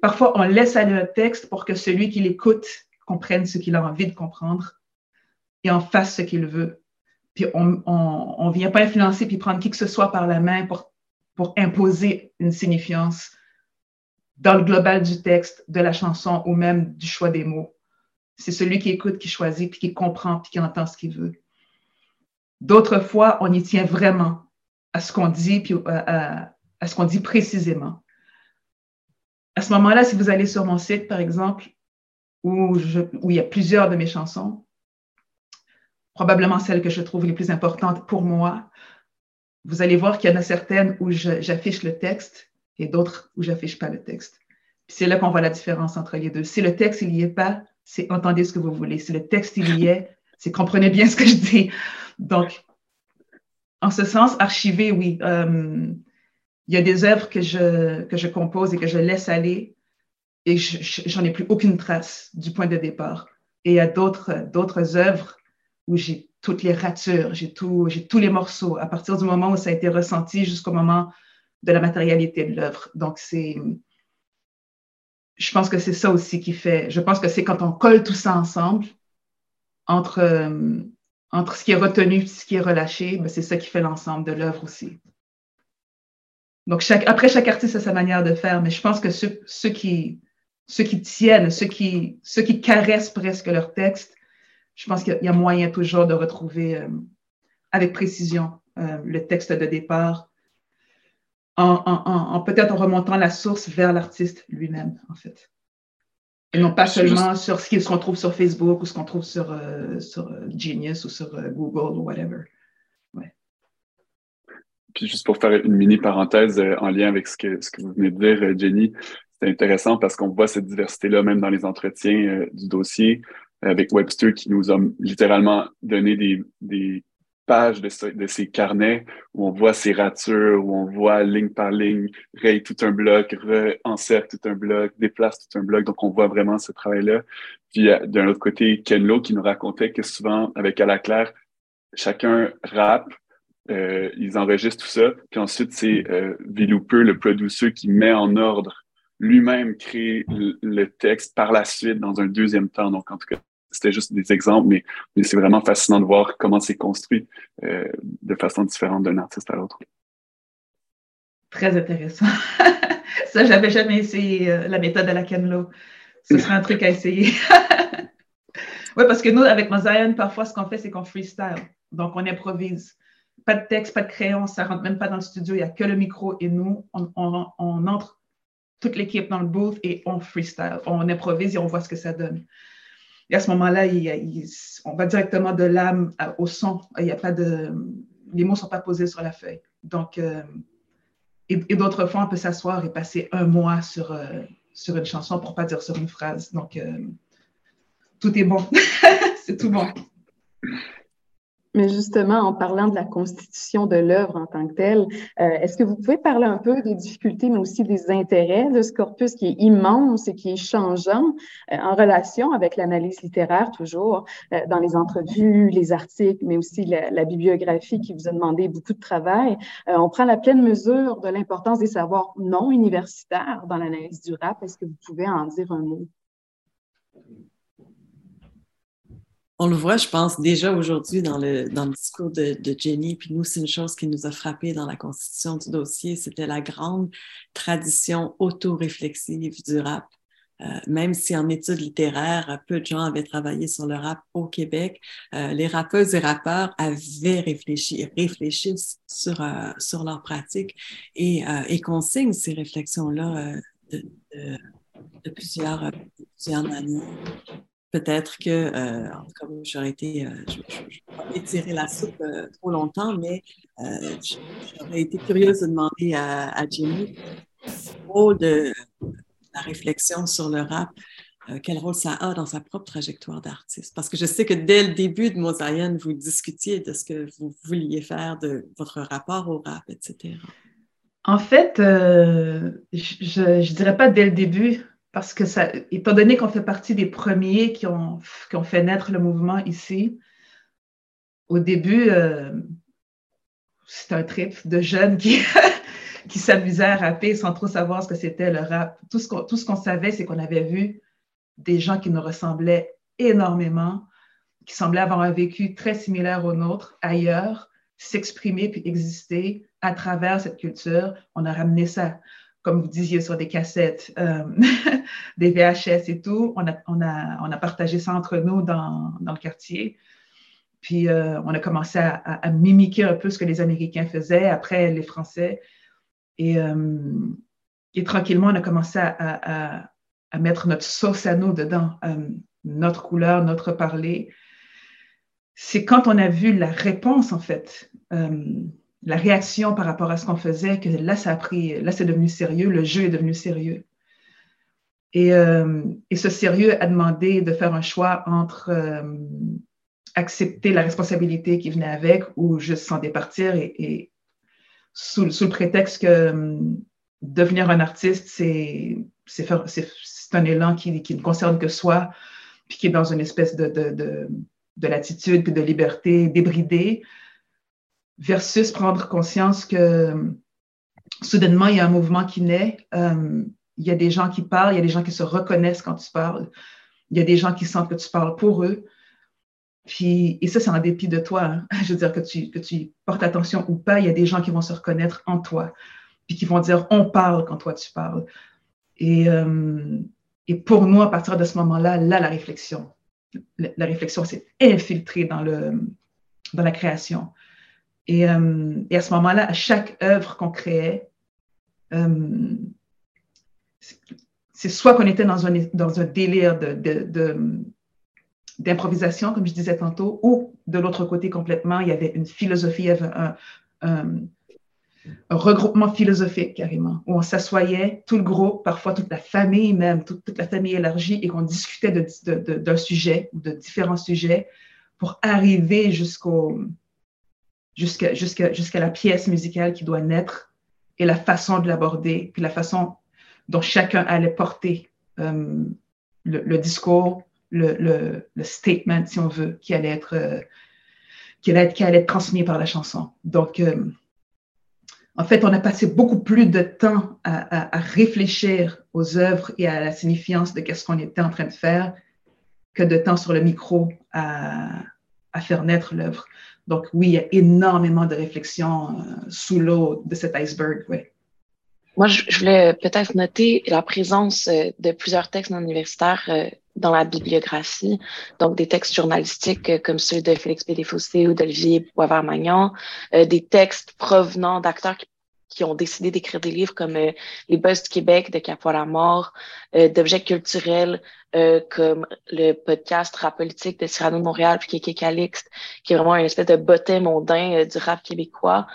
parfois, on laisse aller un texte pour que celui qui l'écoute comprenne ce qu'il a envie de comprendre et en fasse ce qu'il veut. Puis on ne vient pas influencer puis prendre qui que ce soit par la main pour, pour imposer une signifiance dans le global du texte, de la chanson ou même du choix des mots. C'est celui qui écoute, qui choisit, puis qui comprend, puis qui entend ce qu'il veut. D'autres fois, on y tient vraiment à ce qu'on dit, puis à, ce qu'on dit précisément. À ce moment-là, si vous allez sur mon site, par exemple, où, où il y a plusieurs de mes chansons, probablement celles que je trouve les plus importantes pour moi, vous allez voir qu'il y en a certaines où j'affiche le texte et d'autres où j'affiche pas le texte. C'est là qu'on voit la différence entre les deux. Si le texte, il n'y est pas, c'est entendez ce que vous voulez. Si le texte, il y est, c'est comprenez bien ce que je dis. Donc, en ce sens, archiver, oui. Euh, il y a des œuvres que je, que je compose et que je laisse aller et j'en ai plus aucune trace du point de départ. Et il y a d'autres, œuvres où j'ai toutes les ratures, j'ai, tout, j'ai tous les morceaux à partir du moment où ça a été ressenti jusqu'au moment de la matérialité de l'œuvre. Donc, c'est, je pense que c'est ça aussi qui fait, je pense que c'est quand on colle tout ça ensemble, entre, euh, entre ce qui est retenu et ce qui est relâché, ben c'est ça qui fait l'ensemble de l'œuvre aussi. Donc, chaque, après, chaque artiste a sa manière de faire, mais je pense que ceux, ceux, qui, ceux qui tiennent, ceux qui, ceux qui caressent presque leur texte, je pense qu'il y a moyen toujours de retrouver euh, avec précision euh, le texte de départ, en, en, en peut-être en remontant la source vers l'artiste lui-même, en fait. Et non pas seulement sur ce qu'on trouve sur Facebook ou ce qu'on trouve sur, euh, sur euh, Genius ou sur euh, Google ou whatever. Ouais. Puis juste pour faire une mini parenthèse en lien avec ce que, ce que vous venez de dire, Jenny, c'est intéressant parce qu'on voit cette diversité-là même dans les entretiens du dossier avec Webster qui nous a littéralement donné des, des pages de, de ces carnets où on voit ces ratures, où on voit ligne par ligne, raye tout un bloc, encercle tout un bloc, déplace tout un bloc. Donc, on voit vraiment ce travail-là. Puis, euh, d'un autre côté, Ken Lo qui nous racontait que souvent, avec À la claire, chacun rappe, euh, ils enregistrent tout ça. Puis ensuite, c'est euh, Villoupeux, le producer, qui met en ordre lui-même créer le texte par la suite dans un deuxième temps. Donc, en tout cas, c'était juste des exemples, mais, c'est vraiment fascinant de voir comment c'est construit euh, de façon différente d'un artiste à l'autre. Très intéressant. <laughs> Ça, j'avais jamais essayé euh, la méthode à la Canlo. Ce serait un truc à essayer. <laughs> oui, parce que nous, avec Mosaïen, parfois, ce qu'on fait, c'est qu'on freestyle. Donc, on improvise. Pas de texte, pas de crayon, ça rentre même pas dans le studio, il n'y a que le micro et nous, on entre toute l'équipe dans le booth et on freestyle. On improvise et on voit ce que ça donne. Et à ce moment-là, on va directement de l'âme au son. Il y a pas de, les mots ne sont pas posés sur la feuille. Donc, euh, et, d'autres fois, on peut s'asseoir et passer un mois sur, euh, une chanson pour ne pas dire sur une phrase. Donc, euh, tout est bon. <laughs> C'est tout bon. Mais justement, en parlant de la constitution de l'œuvre en tant que telle, euh, est-ce que vous pouvez parler un peu des difficultés, mais aussi des intérêts de ce corpus qui est immense et qui est changeant euh, en relation avec l'analyse littéraire, toujours, euh, dans les entrevues, les articles, mais aussi la, la, bibliographie qui vous a demandé beaucoup de travail? on prend la pleine mesure de l'importance des savoirs non universitaires dans l'analyse du rap. Est-ce que vous pouvez en dire un mot? On le voit, je pense, déjà aujourd'hui dans le, dans le discours de, de Jenny. Puis nous, c'est une chose qui nous a frappé dans la constitution du dossier, c'était la grande tradition auto-réflexive du rap. Euh, même si en études littéraires, peu de gens avaient travaillé sur le rap au Québec, euh, les rappeuses et rappeurs avaient réfléchi, réfléchissent sur, euh, sur leur pratique et, et consignent ces réflexions-là de, de, de, plusieurs, plusieurs années peut-être que, euh, cas, j'aurais été, euh, je ne vais pas la soupe euh, trop longtemps, mais j'aurais été curieuse de demander à, Jimmy le rôle de la réflexion sur le rap, quel rôle ça a dans sa propre trajectoire d'artiste. Parce que je sais que dès le début de Mosaïen, vous discutiez de ce que vous vouliez faire, de votre rapport au rap, etc. En fait, je ne dirais pas dès le début, parce que ça, étant donné qu'on fait partie des premiers qui ont, fait naître le mouvement ici, au début, euh, c'était un trip de jeunes qui, <laughs> qui s'amusaient à rapper sans trop savoir ce que c'était le rap. Tout ce qu'on, tout ce qu'on savait, c'est qu'on avait vu des gens qui nous ressemblaient énormément, qui semblaient avoir un vécu très similaire au nôtre ailleurs, s'exprimer puis exister à travers cette culture. On a ramené ça, comme vous disiez, sur des cassettes, euh, <laughs> des VHS et tout. On a, partagé ça entre nous dans, le quartier. Puis euh, on a commencé à, mimiquer un peu ce que les Américains faisaient, après les Français. Et, euh, tranquillement, on a commencé à, mettre notre sauce à nous dedans, notre couleur, notre parler c'est quand on a vu la réponse, en fait, la réaction par rapport à ce qu'on faisait, que là, ça a pris, là, c'est devenu sérieux, le jeu est devenu sérieux. Et, euh, et, ce sérieux a demandé de faire un choix entre euh, accepter la responsabilité qui venait avec ou juste s'en départir et, sous, le prétexte que devenir un artiste, c'est un élan qui, qui, ne concerne que soi, puis qui est dans une espèce de, de, de de l'attitude puis de liberté débridée, versus prendre conscience que soudainement, il y a un mouvement qui naît, euh, il y a des gens qui parlent, il y a des gens qui se reconnaissent quand tu parles, il y a des gens qui sentent que tu parles pour eux. Et ça, c'est en dépit de toi. Hein. <laughs> Je veux dire que tu, que portes attention ou pas, il y a des gens qui vont se reconnaître en toi, puis qui vont dire on parle quand toi tu parles. Et, euh, pour nous, à partir de ce moment-là, là, la réflexion la, réflexion s'est infiltrée dans la création. Et, euh, et à ce moment-là, à chaque œuvre qu'on créait, euh, c'est soit qu'on était dans un, délire d'improvisation, comme je disais tantôt, ou de l'autre côté complètement, il y avait une philosophie, il y avait un, regroupement philosophique carrément, où on s'assoyait, tout le groupe, parfois toute la famille même, toute, la famille élargie, et qu'on discutait d'un sujet ou de différents sujets pour arriver jusqu'au jusqu'à la pièce musicale qui doit naître et la façon de l'aborder, puis la façon dont chacun allait porter euh, le, discours, le, statement, si on veut, qui allait être, euh, qui allait être, qui allait être transmis par la chanson. Donc, euh, en fait, on a passé beaucoup plus de temps à, réfléchir aux œuvres et à la signifiance de ce qu'on était en train de faire que de temps sur le micro à, faire naître l'œuvre. Donc oui, il y a énormément de réflexions euh, sous l'eau de cet iceberg. Moi, je, voulais peut-être noter la présence euh, de plusieurs textes non universitaires euh, dans la bibliographie, donc des textes journalistiques comme ceux de Félix Pédéfossé ou d'Olivier Boisvert-Magnon, des textes provenant d'acteurs qui qui ont décidé d'écrire des livres comme euh, Les Buzz du Québec de Cap la mort, euh, d'objets culturels euh, comme le podcast Rap politique de Cyrano de Montréal puis Kéké Calixte, qui est vraiment une espèce de bottin mondain du rap québécois.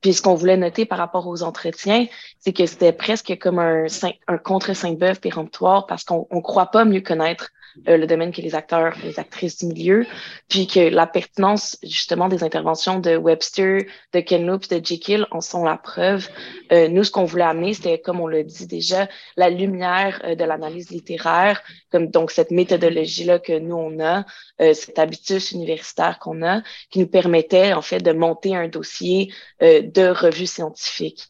puis ce qu'on voulait noter par rapport aux entretiens, c'est que c'était presque comme un, un contre Saint-Beuve péremptoire parce qu'on ne croit pas mieux connaître euh, le domaine que les acteurs, les actrices du milieu, puis que la pertinence justement des interventions de Webster, de Ken Loop, de Jekyll en sont la preuve. Euh, nous, ce qu'on voulait amener, c'était, comme on l'a dit déjà, la lumière euh, de l'analyse littéraire, comme donc cette méthodologie-là que nous, on a, cet habitus universitaire qu'on a, qui nous permettait en fait de monter un dossier de revue scientifique.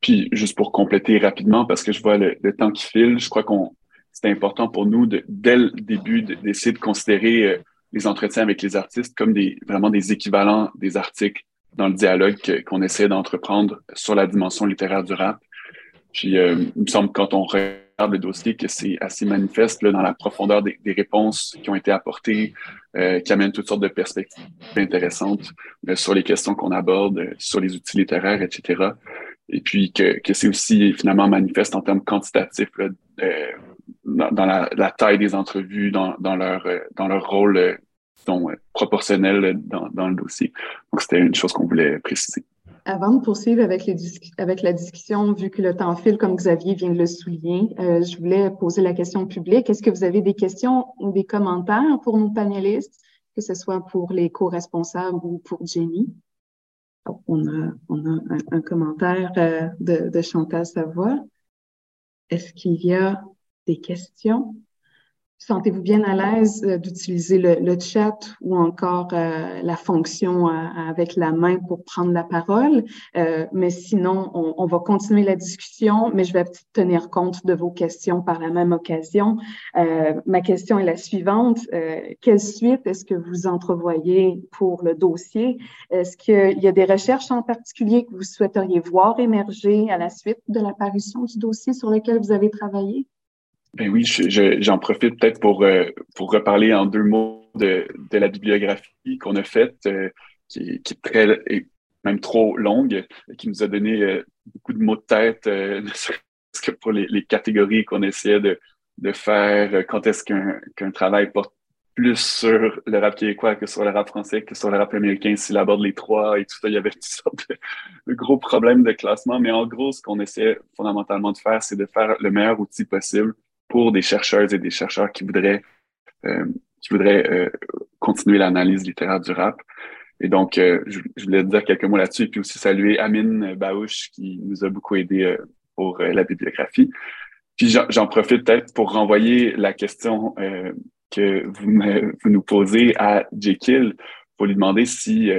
Puis, juste pour compléter rapidement, parce que je vois le temps qui file, je crois qu'on c'était important pour nous, dès le début, d'essayer de, considérer euh, les entretiens avec les artistes comme des, vraiment des équivalents des articles dans le dialogue qu'on essaie d'entreprendre sur la dimension littéraire du rap. Puis, euh, il me semble, quand on regarde le dossier, que c'est assez manifeste là, dans la profondeur des, réponses qui ont été apportées, euh, qui amènent toutes sortes de perspectives intéressantes sur les questions qu'on aborde, sur les outils littéraires, etc. Et puis que, que c'est aussi finalement manifeste en termes quantitatifs dans, la, taille des entrevues, dans, leur, euh, dans leur rôle euh, euh, proportionnel dans, le dossier. Donc, c'était une chose qu'on voulait préciser. Avant de poursuivre avec, la discussion, vu que le temps file, comme Xavier vient de le souligner, je voulais poser la question publique. Est-ce que vous avez des questions ou des commentaires pour nos panélistes, que ce soit pour les co-responsables ou pour Jenny? on a, on a un, commentaire de, de Chantal Savoie. Est-ce qu'il y a des questions Sentez-vous bien à l'aise euh, d'utiliser le, chat ou encore euh, la fonction euh, avec la main pour prendre la parole? mais sinon, on, va continuer la discussion, mais je vais tenir compte de vos questions par la même occasion. ma question est la suivante. quelle suite est-ce que vous entrevoyez pour le dossier? Est-ce qu'il y a des recherches en particulier que vous souhaiteriez voir émerger à la suite de l'apparition du dossier sur lequel vous avez travaillé? Ben oui, j'en profite peut-être pour, euh, pour reparler en deux mots de, de la bibliographie qu'on a faite, euh, qui, qui, est très, et même trop longue, qui nous a donné euh, beaucoup de mots de tête, <laughs> ne serait-ce que pour les, catégories qu'on essayait de, de faire, quand est-ce qu'un qu'un travail porte plus sur le rap québécois que sur le rap français, que sur le rap américain, s'il aborde les trois et tout ça, il y avait <laughs> toutes sortes de, de gros problèmes de classement. Mais en gros, ce qu'on essaie fondamentalement de faire, c'est de faire le meilleur outil possible pour des chercheuses et des chercheurs qui voudraient, euh, qui voudraient euh, continuer l'analyse littéraire du rap. Et donc, euh, je, voulais dire quelques mots là-dessus et puis aussi saluer Amine Baouche qui nous a beaucoup aidé pour la bibliographie. Puis j'en profite peut-être pour renvoyer la question que vous, nous posez à Jekyll pour lui demander si,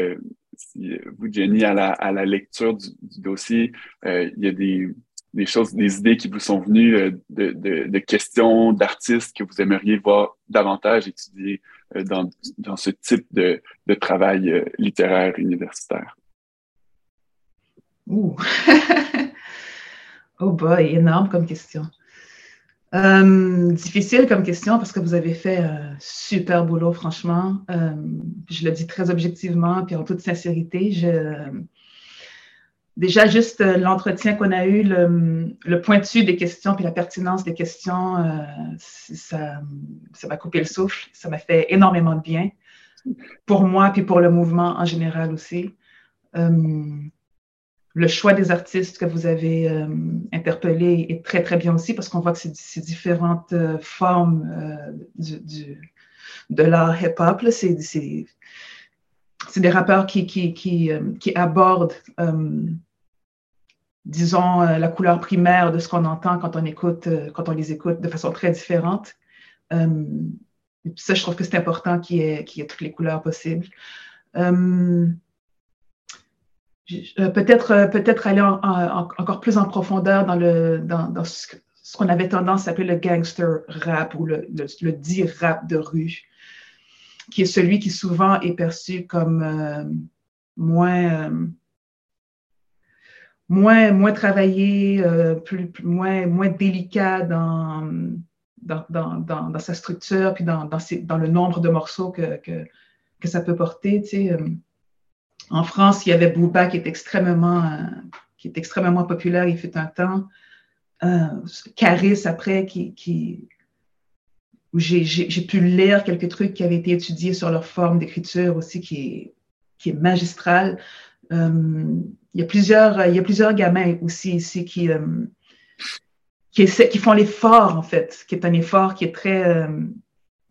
vous, Jenny, à la, à la lecture du dossier, il y a des, des choses, des idées qui vous sont venues euh, de, questions d'artistes que vous aimeriez voir davantage étudier euh, dans, dans ce type de, de travail euh, littéraire universitaire? Ouh. <laughs> oh boy, énorme comme question. Euh, difficile comme question parce que vous avez fait un super boulot, franchement. Je le dis très objectivement, puis en toute sincérité. Je, déjà juste euh, l'entretien qu'on a eu, le, pointu des questions puis la pertinence des questions, euh, ça, m'a coupé le souffle. Ça m'a fait énormément de bien pour moi puis pour le mouvement en général aussi. Euh, le choix des artistes que vous avez interpellés est très, très bien aussi parce qu'on voit que c'est ces différentes formes de l'art hip-hop. C'est c'est des rappeurs qui, qui, qui, euh, abordent, euh, disons, euh, la couleur primaire de ce qu'on entend quand on, écoute, quand on les écoute de façon très différente. ça, je trouve que c'est important qu'il y, ait, toutes les couleurs possibles. peut-être peut-être aller encore plus en profondeur dans, le, dans ce, qu'on avait tendance à appeler le gangster rap ou le, le, le dit rap de rue qui est celui qui souvent est perçu comme euh, moins, euh, moins, moins travaillé, euh, plus, moins, moins délicat dans, dans, dans, dans, sa structure, puis dans, dans, le nombre de morceaux que, que, que ça peut porter. Tu sais. En France, il y avait Booba qui est extrêmement, qui est extrêmement populaire, il fait un temps. Caris après, qui, où j'ai pu lire quelques trucs qui avaient été étudiés sur leur forme d'écriture aussi, qui est, magistrale. Euh, il, y a plusieurs, il gamins aussi ici qui, euh, qui, font l'effort, en fait, qui est un effort qui est très, euh,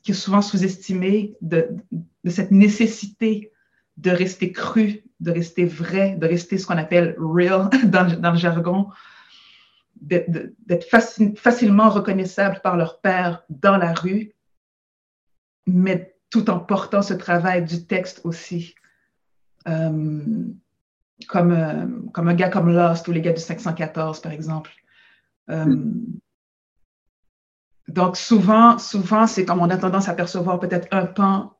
qui est souvent sous-estimé de, cette nécessité de rester cru, de rester vrai, de rester ce qu'on appelle real <laughs> dans le jargon, d'être facilement reconnaissables par leur père dans la rue, mais tout en portant ce travail du texte aussi. Euh, comme, euh, comme un gars comme Lost ou les gars du 514, par exemple. Euh, mm. Donc, souvent, souvent c'est comme on a tendance à percevoir peut-être un pan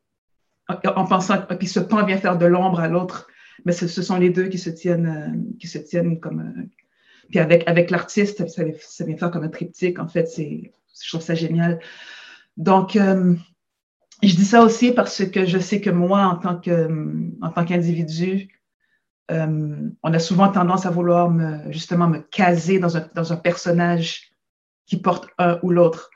en pensant, puis ce pan vient faire de l'ombre à l'autre, mais ce, ce, sont les deux qui se tiennent, qui se tiennent comme, puis avec, avec l'artiste, ça, vient faire comme un triptyque, en fait, je trouve ça génial. Donc, euh, je dis ça aussi parce que je sais que moi, en tant, que, en tant qu'individu, euh, on a souvent tendance à vouloir me, justement me caser dans un, dans un personnage qui porte un ou l'autre.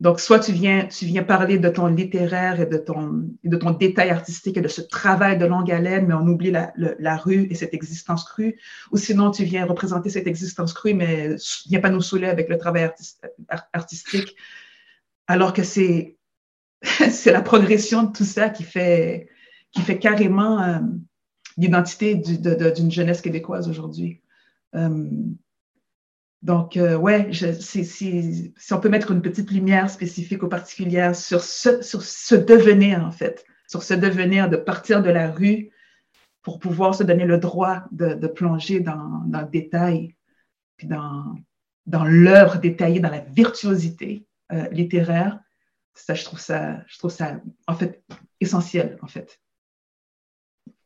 Donc, soit tu viens, tu viens parler de ton littéraire et de ton, de ton détail artistique et de ce travail de longue haleine, mais on oublie la, la rue et cette existence crue. Ou sinon, tu viens représenter cette existence crue, mais viens pas nous saouler avec le travail artistique. Alors que c'est, <laughs> c'est la progression de tout ça qui fait, qui fait carrément euh, l'identité d'une jeunesse québécoise aujourd'hui. Euh, Donc, euh, ouais, si, on peut mettre une petite lumière spécifique ou particulière sur ce, devenir, en fait, sur ce devenir de partir de la rue pour pouvoir se donner le droit de, plonger dans, dans, le détail, puis dans, dans l'œuvre détaillée, dans la virtuosité euh, littéraire. Ça, je trouve ça, je trouve ça, en fait, essentiel, en fait.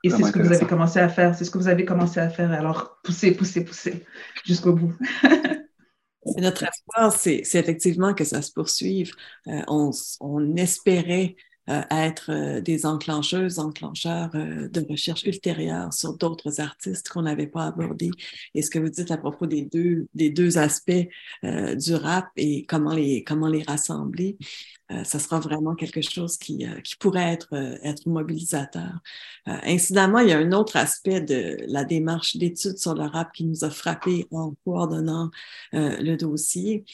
Et c'est ce que vous avez commencé à faire. C'est ce que vous avez commencé à faire. Alors, poussez, poussez, poussez <laughs> jusqu'au bout. <laughs> notre espoir, c'est effectivement que ça se poursuive. Euh, on, on, espérait euh, être euh, des enclencheuses, enclencheurs de recherche ultérieure sur d'autres artistes qu'on n'avait pas abordés. Et ce que vous dites à propos des deux, des deux aspects du rap et comment les, comment les rassembler, euh, ça sera vraiment quelque chose qui, euh, qui pourrait être, euh, être mobilisateur. incidemment, il y a un autre aspect de la démarche d'études sur le rap qui nous a frappé en coordonnant le dossier.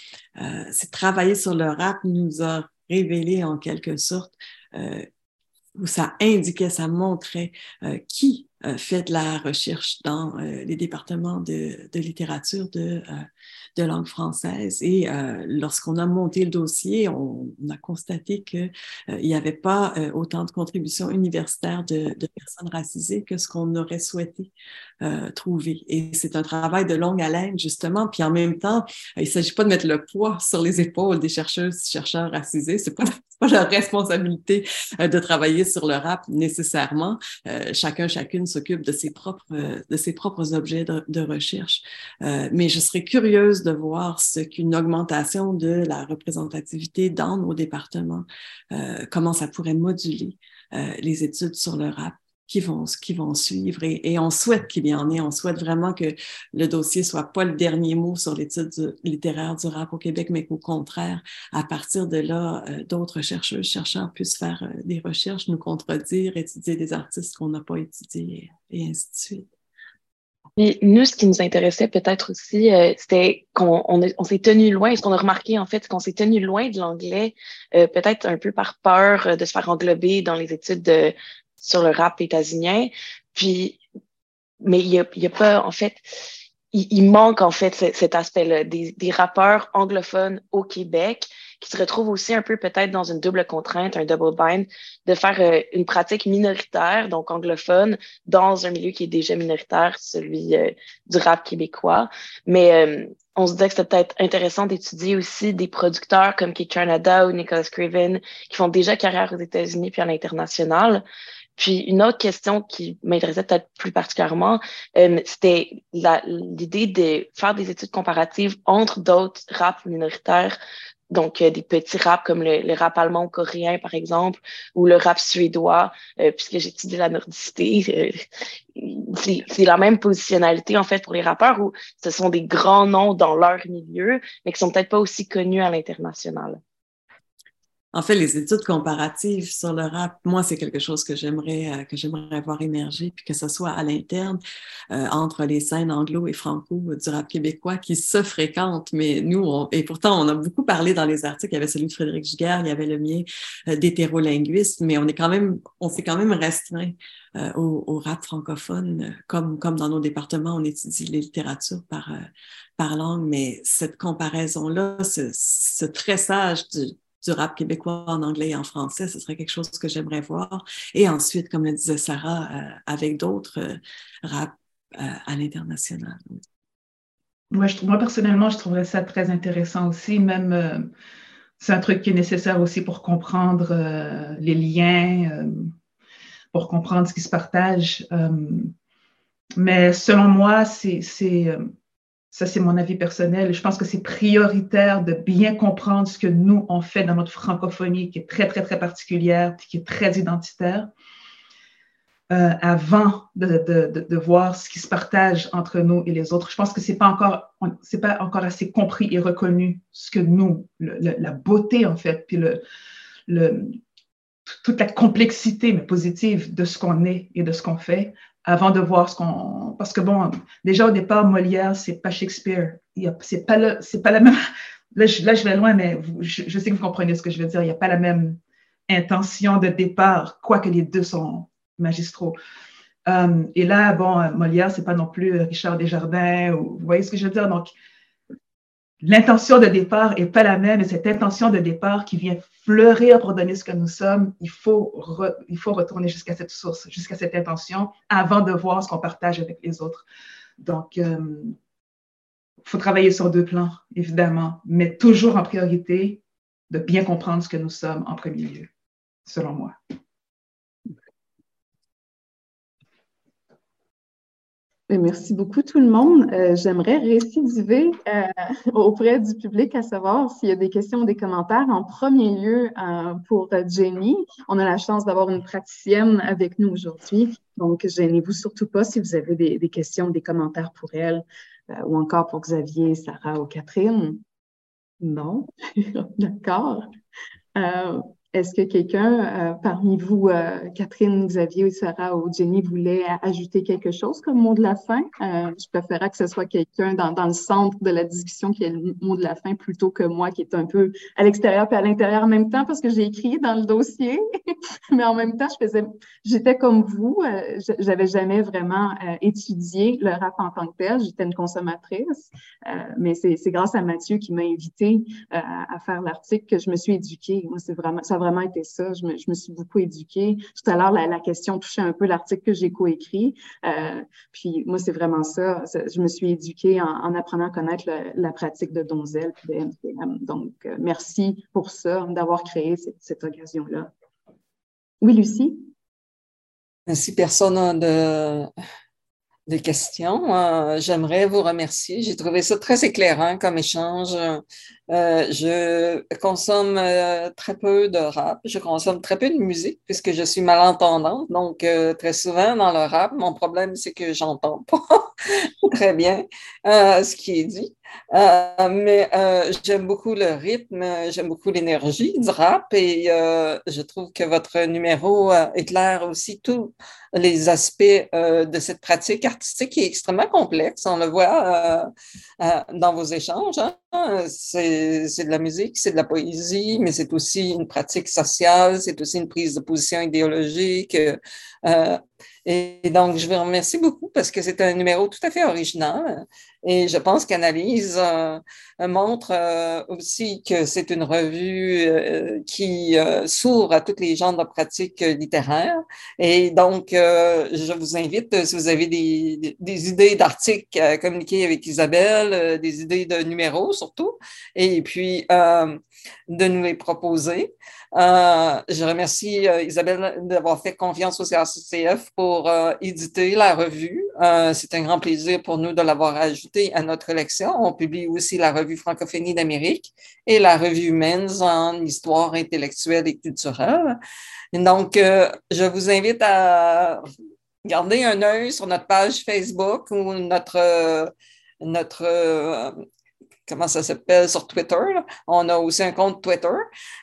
C'est travailler sur le rap nous a révélé en quelque sorte où ça indiquait, ça montrait qui fait de la recherche dans les départements de, littérature de, langue française. Et euh, lorsqu'on a monté le dossier, on, a constaté qu'il euh, n'y avait pas euh, autant de contributions universitaires de, personnes racisées que ce qu'on aurait souhaité trouver. Et c'est un travail de longue haleine, justement. Puis en même temps, il ne s'agit pas de mettre le poids sur les épaules des chercheuses, chercheurs racisés. C'est pas <laughs> pas leur responsabilité de travailler sur le rap nécessairement. chacun, chacune s'occupe de ses propres, de ses propres objets de, de recherche. mais je serais curieuse de voir ce qu'une augmentation de la représentativité dans nos départements, euh, comment ça pourrait moduler euh, les études sur le rap qui vont, qui vont suivre. Et, on souhaite qu'il y en ait. On souhaite vraiment que le dossier soit pas le dernier mot sur l'étude littéraire du rap au Québec, mais qu'au contraire, à partir de là, euh, d'autres chercheurs, chercheurs puissent faire des recherches, nous contredire, étudier des artistes qu'on n'a pas étudiés et ainsi de suite nous, ce qui nous intéressait peut-être aussi, euh, c'était qu'on on, s'est tenu loin, ce qu'on a remarqué en fait, qu'on s'est tenu loin de l'anglais, euh, peut-être un peu par peur euh, de se faire englober dans les études de, sur le rap états-unien. Puis, mais il a, y a pas, en fait, il, manque en fait cet aspect-là, des, des rappeurs anglophones au Québec qui se retrouvent aussi un peu peut-être dans une double contrainte, un double bind, de faire euh, une pratique minoritaire, donc anglophone, dans un milieu qui est déjà minoritaire, celui euh, du rap québécois. Mais euh, on se disait que c'était peut-être intéressant d'étudier aussi des producteurs comme Keith Canada ou Nicholas Craven qui font déjà carrière aux États-Unis puis à l'international. Puis une autre question qui m'intéressait peut-être plus particulièrement, c'était l'idée de faire des études comparatives entre d'autres rap minoritaires donc euh, des petits raps comme le, rap allemand ou coréen, par exemple, ou le rap suédois, euh, puisque j'étudie la nordicité. Euh, c'est la même positionnalité, en fait, pour les rappeurs, où ce sont des grands noms dans leur milieu, mais qui sont peut-être pas aussi connus à l'international. En fait, les études comparatives sur le rap, moi, c'est quelque chose que j'aimerais euh, que j'aimerais voir émerger, puis que ce soit à l'interne euh, entre les scènes anglo et franco du rap québécois qui se fréquentent. Mais nous, on, et pourtant, on a beaucoup parlé dans les articles. Il y avait celui de Frédéric Giguère, il y avait le mien euh, d'hétérolinguiste, mais on est quand même, on s'est quand même restreint euh, au, au, rap francophone, comme comme dans nos départements, on étudie les littératures par par langue. Mais cette comparaison-là, ce, ce tressage du du rap québécois en anglais et en français, ce serait quelque chose que j'aimerais voir. Et ensuite, comme le disait Sarah, euh, avec d'autres euh, rap euh, à l'international. Moi, moi, personnellement, je trouverais ça très intéressant aussi. Même, c'est un truc qui est nécessaire aussi pour comprendre les liens, pour comprendre ce qui se partage. mais selon moi, c'est ça, c'est mon avis personnel. Je pense que c'est prioritaire de bien comprendre ce que nous, on fait dans notre francophonie, qui est très, très, très particulière, qui est très identitaire, euh, avant de, voir ce qui se partage entre nous et les autres. Je pense que ce n'est pas, encore, pas encore assez compris et reconnu ce que nous, la beauté, en fait, puis toute la complexité, mais positive, de ce qu'on est et de ce qu'on fait, avant de voir ce qu'on. Parce que bon, déjà au départ, Molière, c'est pas Shakespeare. C'est pas, c'est pas la même. <laughs> Là je, là, je vais loin, mais je, sais que vous comprenez ce que je veux dire. Il n'y a pas la même intention de départ, quoique les deux sont magistraux. Euh, et là, bon, Molière, c'est pas non plus Richard Desjardins, ou, vous voyez ce que je veux dire? Donc, l'intention de départ n'est pas la même et cette intention de départ qui vient fleurir pour donner ce que nous sommes, il faut, il faut retourner jusqu'à cette source, jusqu'à cette intention avant de voir ce qu'on partage avec les autres. Donc, il euh, faut travailler sur deux plans, évidemment, mais toujours en priorité de bien comprendre ce que nous sommes en premier lieu, selon moi. Merci beaucoup tout le monde. Euh, j'aimerais récidiver euh, <laughs> auprès du public à savoir s'il y a des questions ou des commentaires. En premier lieu, euh, pour Jenny, on a la chance d'avoir une praticienne avec nous aujourd'hui. Donc, gênez-vous surtout pas si vous avez des, des questions ou des commentaires pour elle ou encore pour Xavier, Sarah ou Catherine. Non, <laughs> d'accord. Est-ce que quelqu'un euh, parmi vous, euh, Catherine, Xavier, Sarah ou Jenny, voulait ajouter quelque chose comme mot de la fin? Euh, je préférerais que ce soit quelqu'un dans, dans, le centre de la discussion qui ait le mot de la fin plutôt que moi qui est un peu à l'extérieur et à l'intérieur en même temps parce que j'ai écrit dans le dossier, <laughs> mais en même temps, je faisais, j'étais comme vous, j'avais jamais vraiment étudié le rap en tant que tel, j'étais une consommatrice, mais c'est grâce à Mathieu qui m'a invité à faire l'article que je me suis éduquée. Moi, c'est vraiment ça vraiment été ça. Je me, je me suis beaucoup éduquée. Tout à l'heure, la, question touchait un peu l'article que j'ai coécrit. Euh, puis moi, c'est vraiment ça. Je me suis éduquée en, en apprenant à connaître la pratique de Donzel de. Donc, euh, merci pour ça, d'avoir créé cette, cette occasion-là. Oui, Lucie? Si personne de des questions. Euh, j'aimerais vous remercier. J'ai trouvé ça très éclairant comme échange. Euh, je consomme euh, très peu de rap. Je consomme très peu de musique puisque je suis malentendante. Donc, très souvent dans le rap, mon problème, c'est que j'entends pas <laughs> très bien ce qui est dit. Mais j'aime beaucoup le rythme, j'aime beaucoup l'énergie du rap et je trouve que votre numéro éclaire aussi tout les aspects euh, de cette pratique artistique qui est extrêmement complexe. On le voit euh, euh, dans vos échanges. Hein. C'est de la musique, c'est de la poésie, mais c'est aussi une pratique sociale, c'est aussi une prise de position idéologique. Et donc, je vous remercie beaucoup parce que c'est un numéro tout à fait original. Et je pense qu'Analyse euh, montre euh, aussi que c'est une revue euh, qui s'ouvre à toutes les genres de pratiques littéraires. Et donc, je vous invite, si vous avez des, des idées d'articles à communiquer avec Isabelle, des idées de numéros surtout, et puis de nous les proposer. Euh, je remercie euh, Isabelle d'avoir fait confiance au CRCCF pour euh, éditer la revue. C'est un grand plaisir pour nous de l'avoir ajouté à notre collection. On publie aussi la revue Francophonie d'Amérique et la revue Men's en histoire intellectuelle et culturelle. Donc, je vous invite à garder un œil sur notre page Facebook ou notre notre comment ça s'appelle sur Twitter. On a aussi un compte Twitter.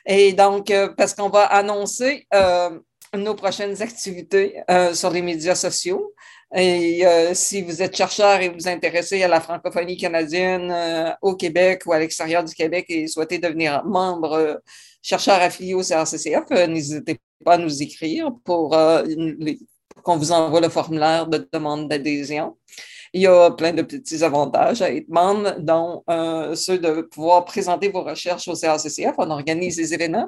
Et donc, euh, parce qu'on va annoncer euh, nos prochaines activités euh, sur les médias sociaux. Et si vous êtes chercheur et vous intéressez à la francophonie canadienne au Québec ou à l'extérieur du Québec et souhaitez devenir membre chercheur affilié au CRCCF, n'hésitez pas à nous écrire pour qu'on vous envoie le formulaire de demande d'adhésion. Il y a plein de petits avantages à être membre, dont euh, ceux de pouvoir présenter vos recherches au CRCCF. On organise des événements.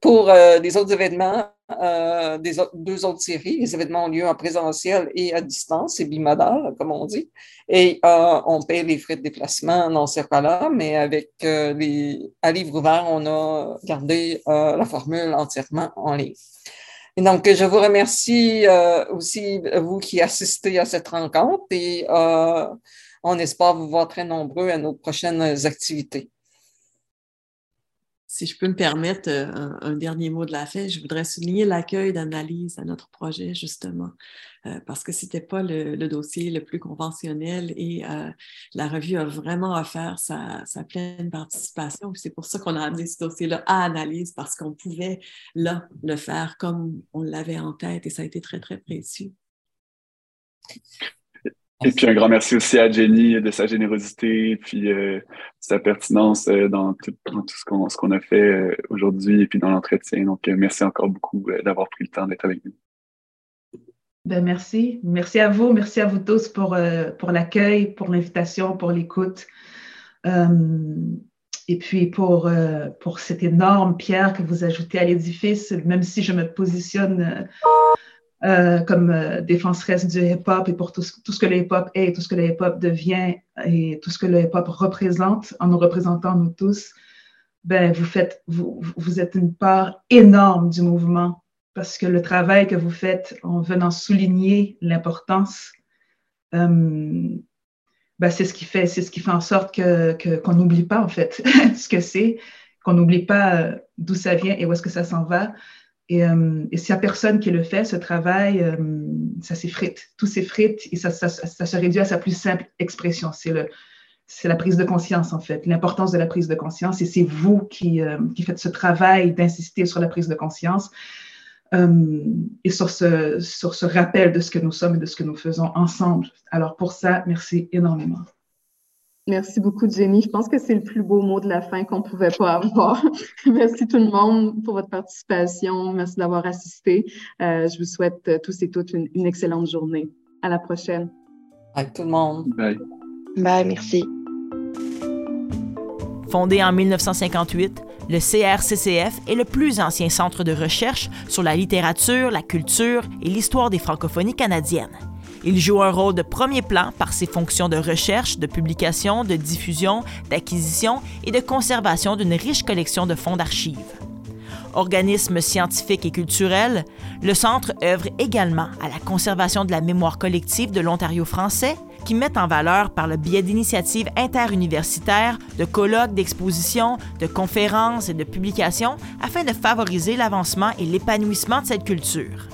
Pour euh, les autres événements, euh, des deux autres séries, les événements ont lieu en présentiel et à distance, c'est bimodal, comme on dit. Et on paie les frais de déplacement dans ces cas-là, mais avec les, à livre ouvert, on a gardé la formule entièrement en ligne. Et donc, je vous remercie euh, aussi, vous qui assistez à cette rencontre, et euh, on espère vous voir très nombreux à nos prochaines activités. Si je peux me permettre euh, un, dernier mot de la fin, je voudrais souligner l'accueil d'analyse à notre projet, justement, euh, parce que ce n'était pas le, dossier le plus conventionnel et euh, la revue a vraiment offert sa, sa pleine participation. C'est pour ça qu'on a amené ce dossier-là à analyse, parce qu'on pouvait, là, le faire comme on l'avait en tête et ça a été très, très précieux. Et puis un grand merci aussi à Jenny de sa générosité puis euh, sa pertinence euh, dans, tout, ce qu'on a fait euh, aujourd'hui et puis dans l'entretien. Donc merci encore beaucoup d'avoir pris le temps d'être avec nous. Ben, merci. Merci à vous. Merci à vous tous pour, pour l'accueil, pour l'invitation, pour l'écoute. et puis pour, pour cette énorme pierre que vous ajoutez à l'édifice, même si je me positionne euh, comme euh, défenseresse du hip-hop et pour tout, ce que le hip-hop est, tout ce que le hip-hop devient et tout ce que le hip-hop représente en nous représentant nous tous, ben, vous êtes une part énorme du mouvement parce que le travail que vous faites en venant souligner l'importance, euh, ben, c'est ce qui fait, c'est ce qui fait en sorte que qu'on n'oublie pas en fait <laughs> ce que c'est, qu'on n'oublie pas euh, d'où ça vient et où est-ce que ça s'en va, et, euh, et s'il n'y a personne qui le fait, ce travail, euh, ça s'effrite. Tout s'effrite et ça, se réduit à sa plus simple expression. C'est la prise de conscience, en fait, l'importance de la prise de conscience. Et c'est vous qui, euh, faites ce travail d'insister sur la prise de conscience euh, et sur ce rappel de ce que nous sommes et de ce que nous faisons ensemble. Alors pour ça, merci énormément. Merci beaucoup, Jenny. Je pense que c'est le plus beau mot de la fin qu'on ne pouvait pas avoir. <laughs> Merci tout le monde pour votre participation. Merci d'avoir assisté. Euh, je vous souhaite euh, tous et toutes une, une, excellente journée. À la prochaine. Bye tout le monde. Bye. Bye, merci. Fondé en 1958, le CRCCF est le plus ancien centre de recherche sur la littérature, la culture et l'histoire des francophonies canadiennes. Il joue un rôle de premier plan par ses fonctions de recherche, de publication, de diffusion, d'acquisition et de conservation d'une riche collection de fonds d'archives. Organisme scientifique et culturel, le Centre œuvre également à la conservation de la mémoire collective de l'Ontario français, qui met en valeur par le biais d'initiatives interuniversitaires, de colloques, d'expositions, de conférences et de publications afin de favoriser l'avancement et l'épanouissement de cette culture.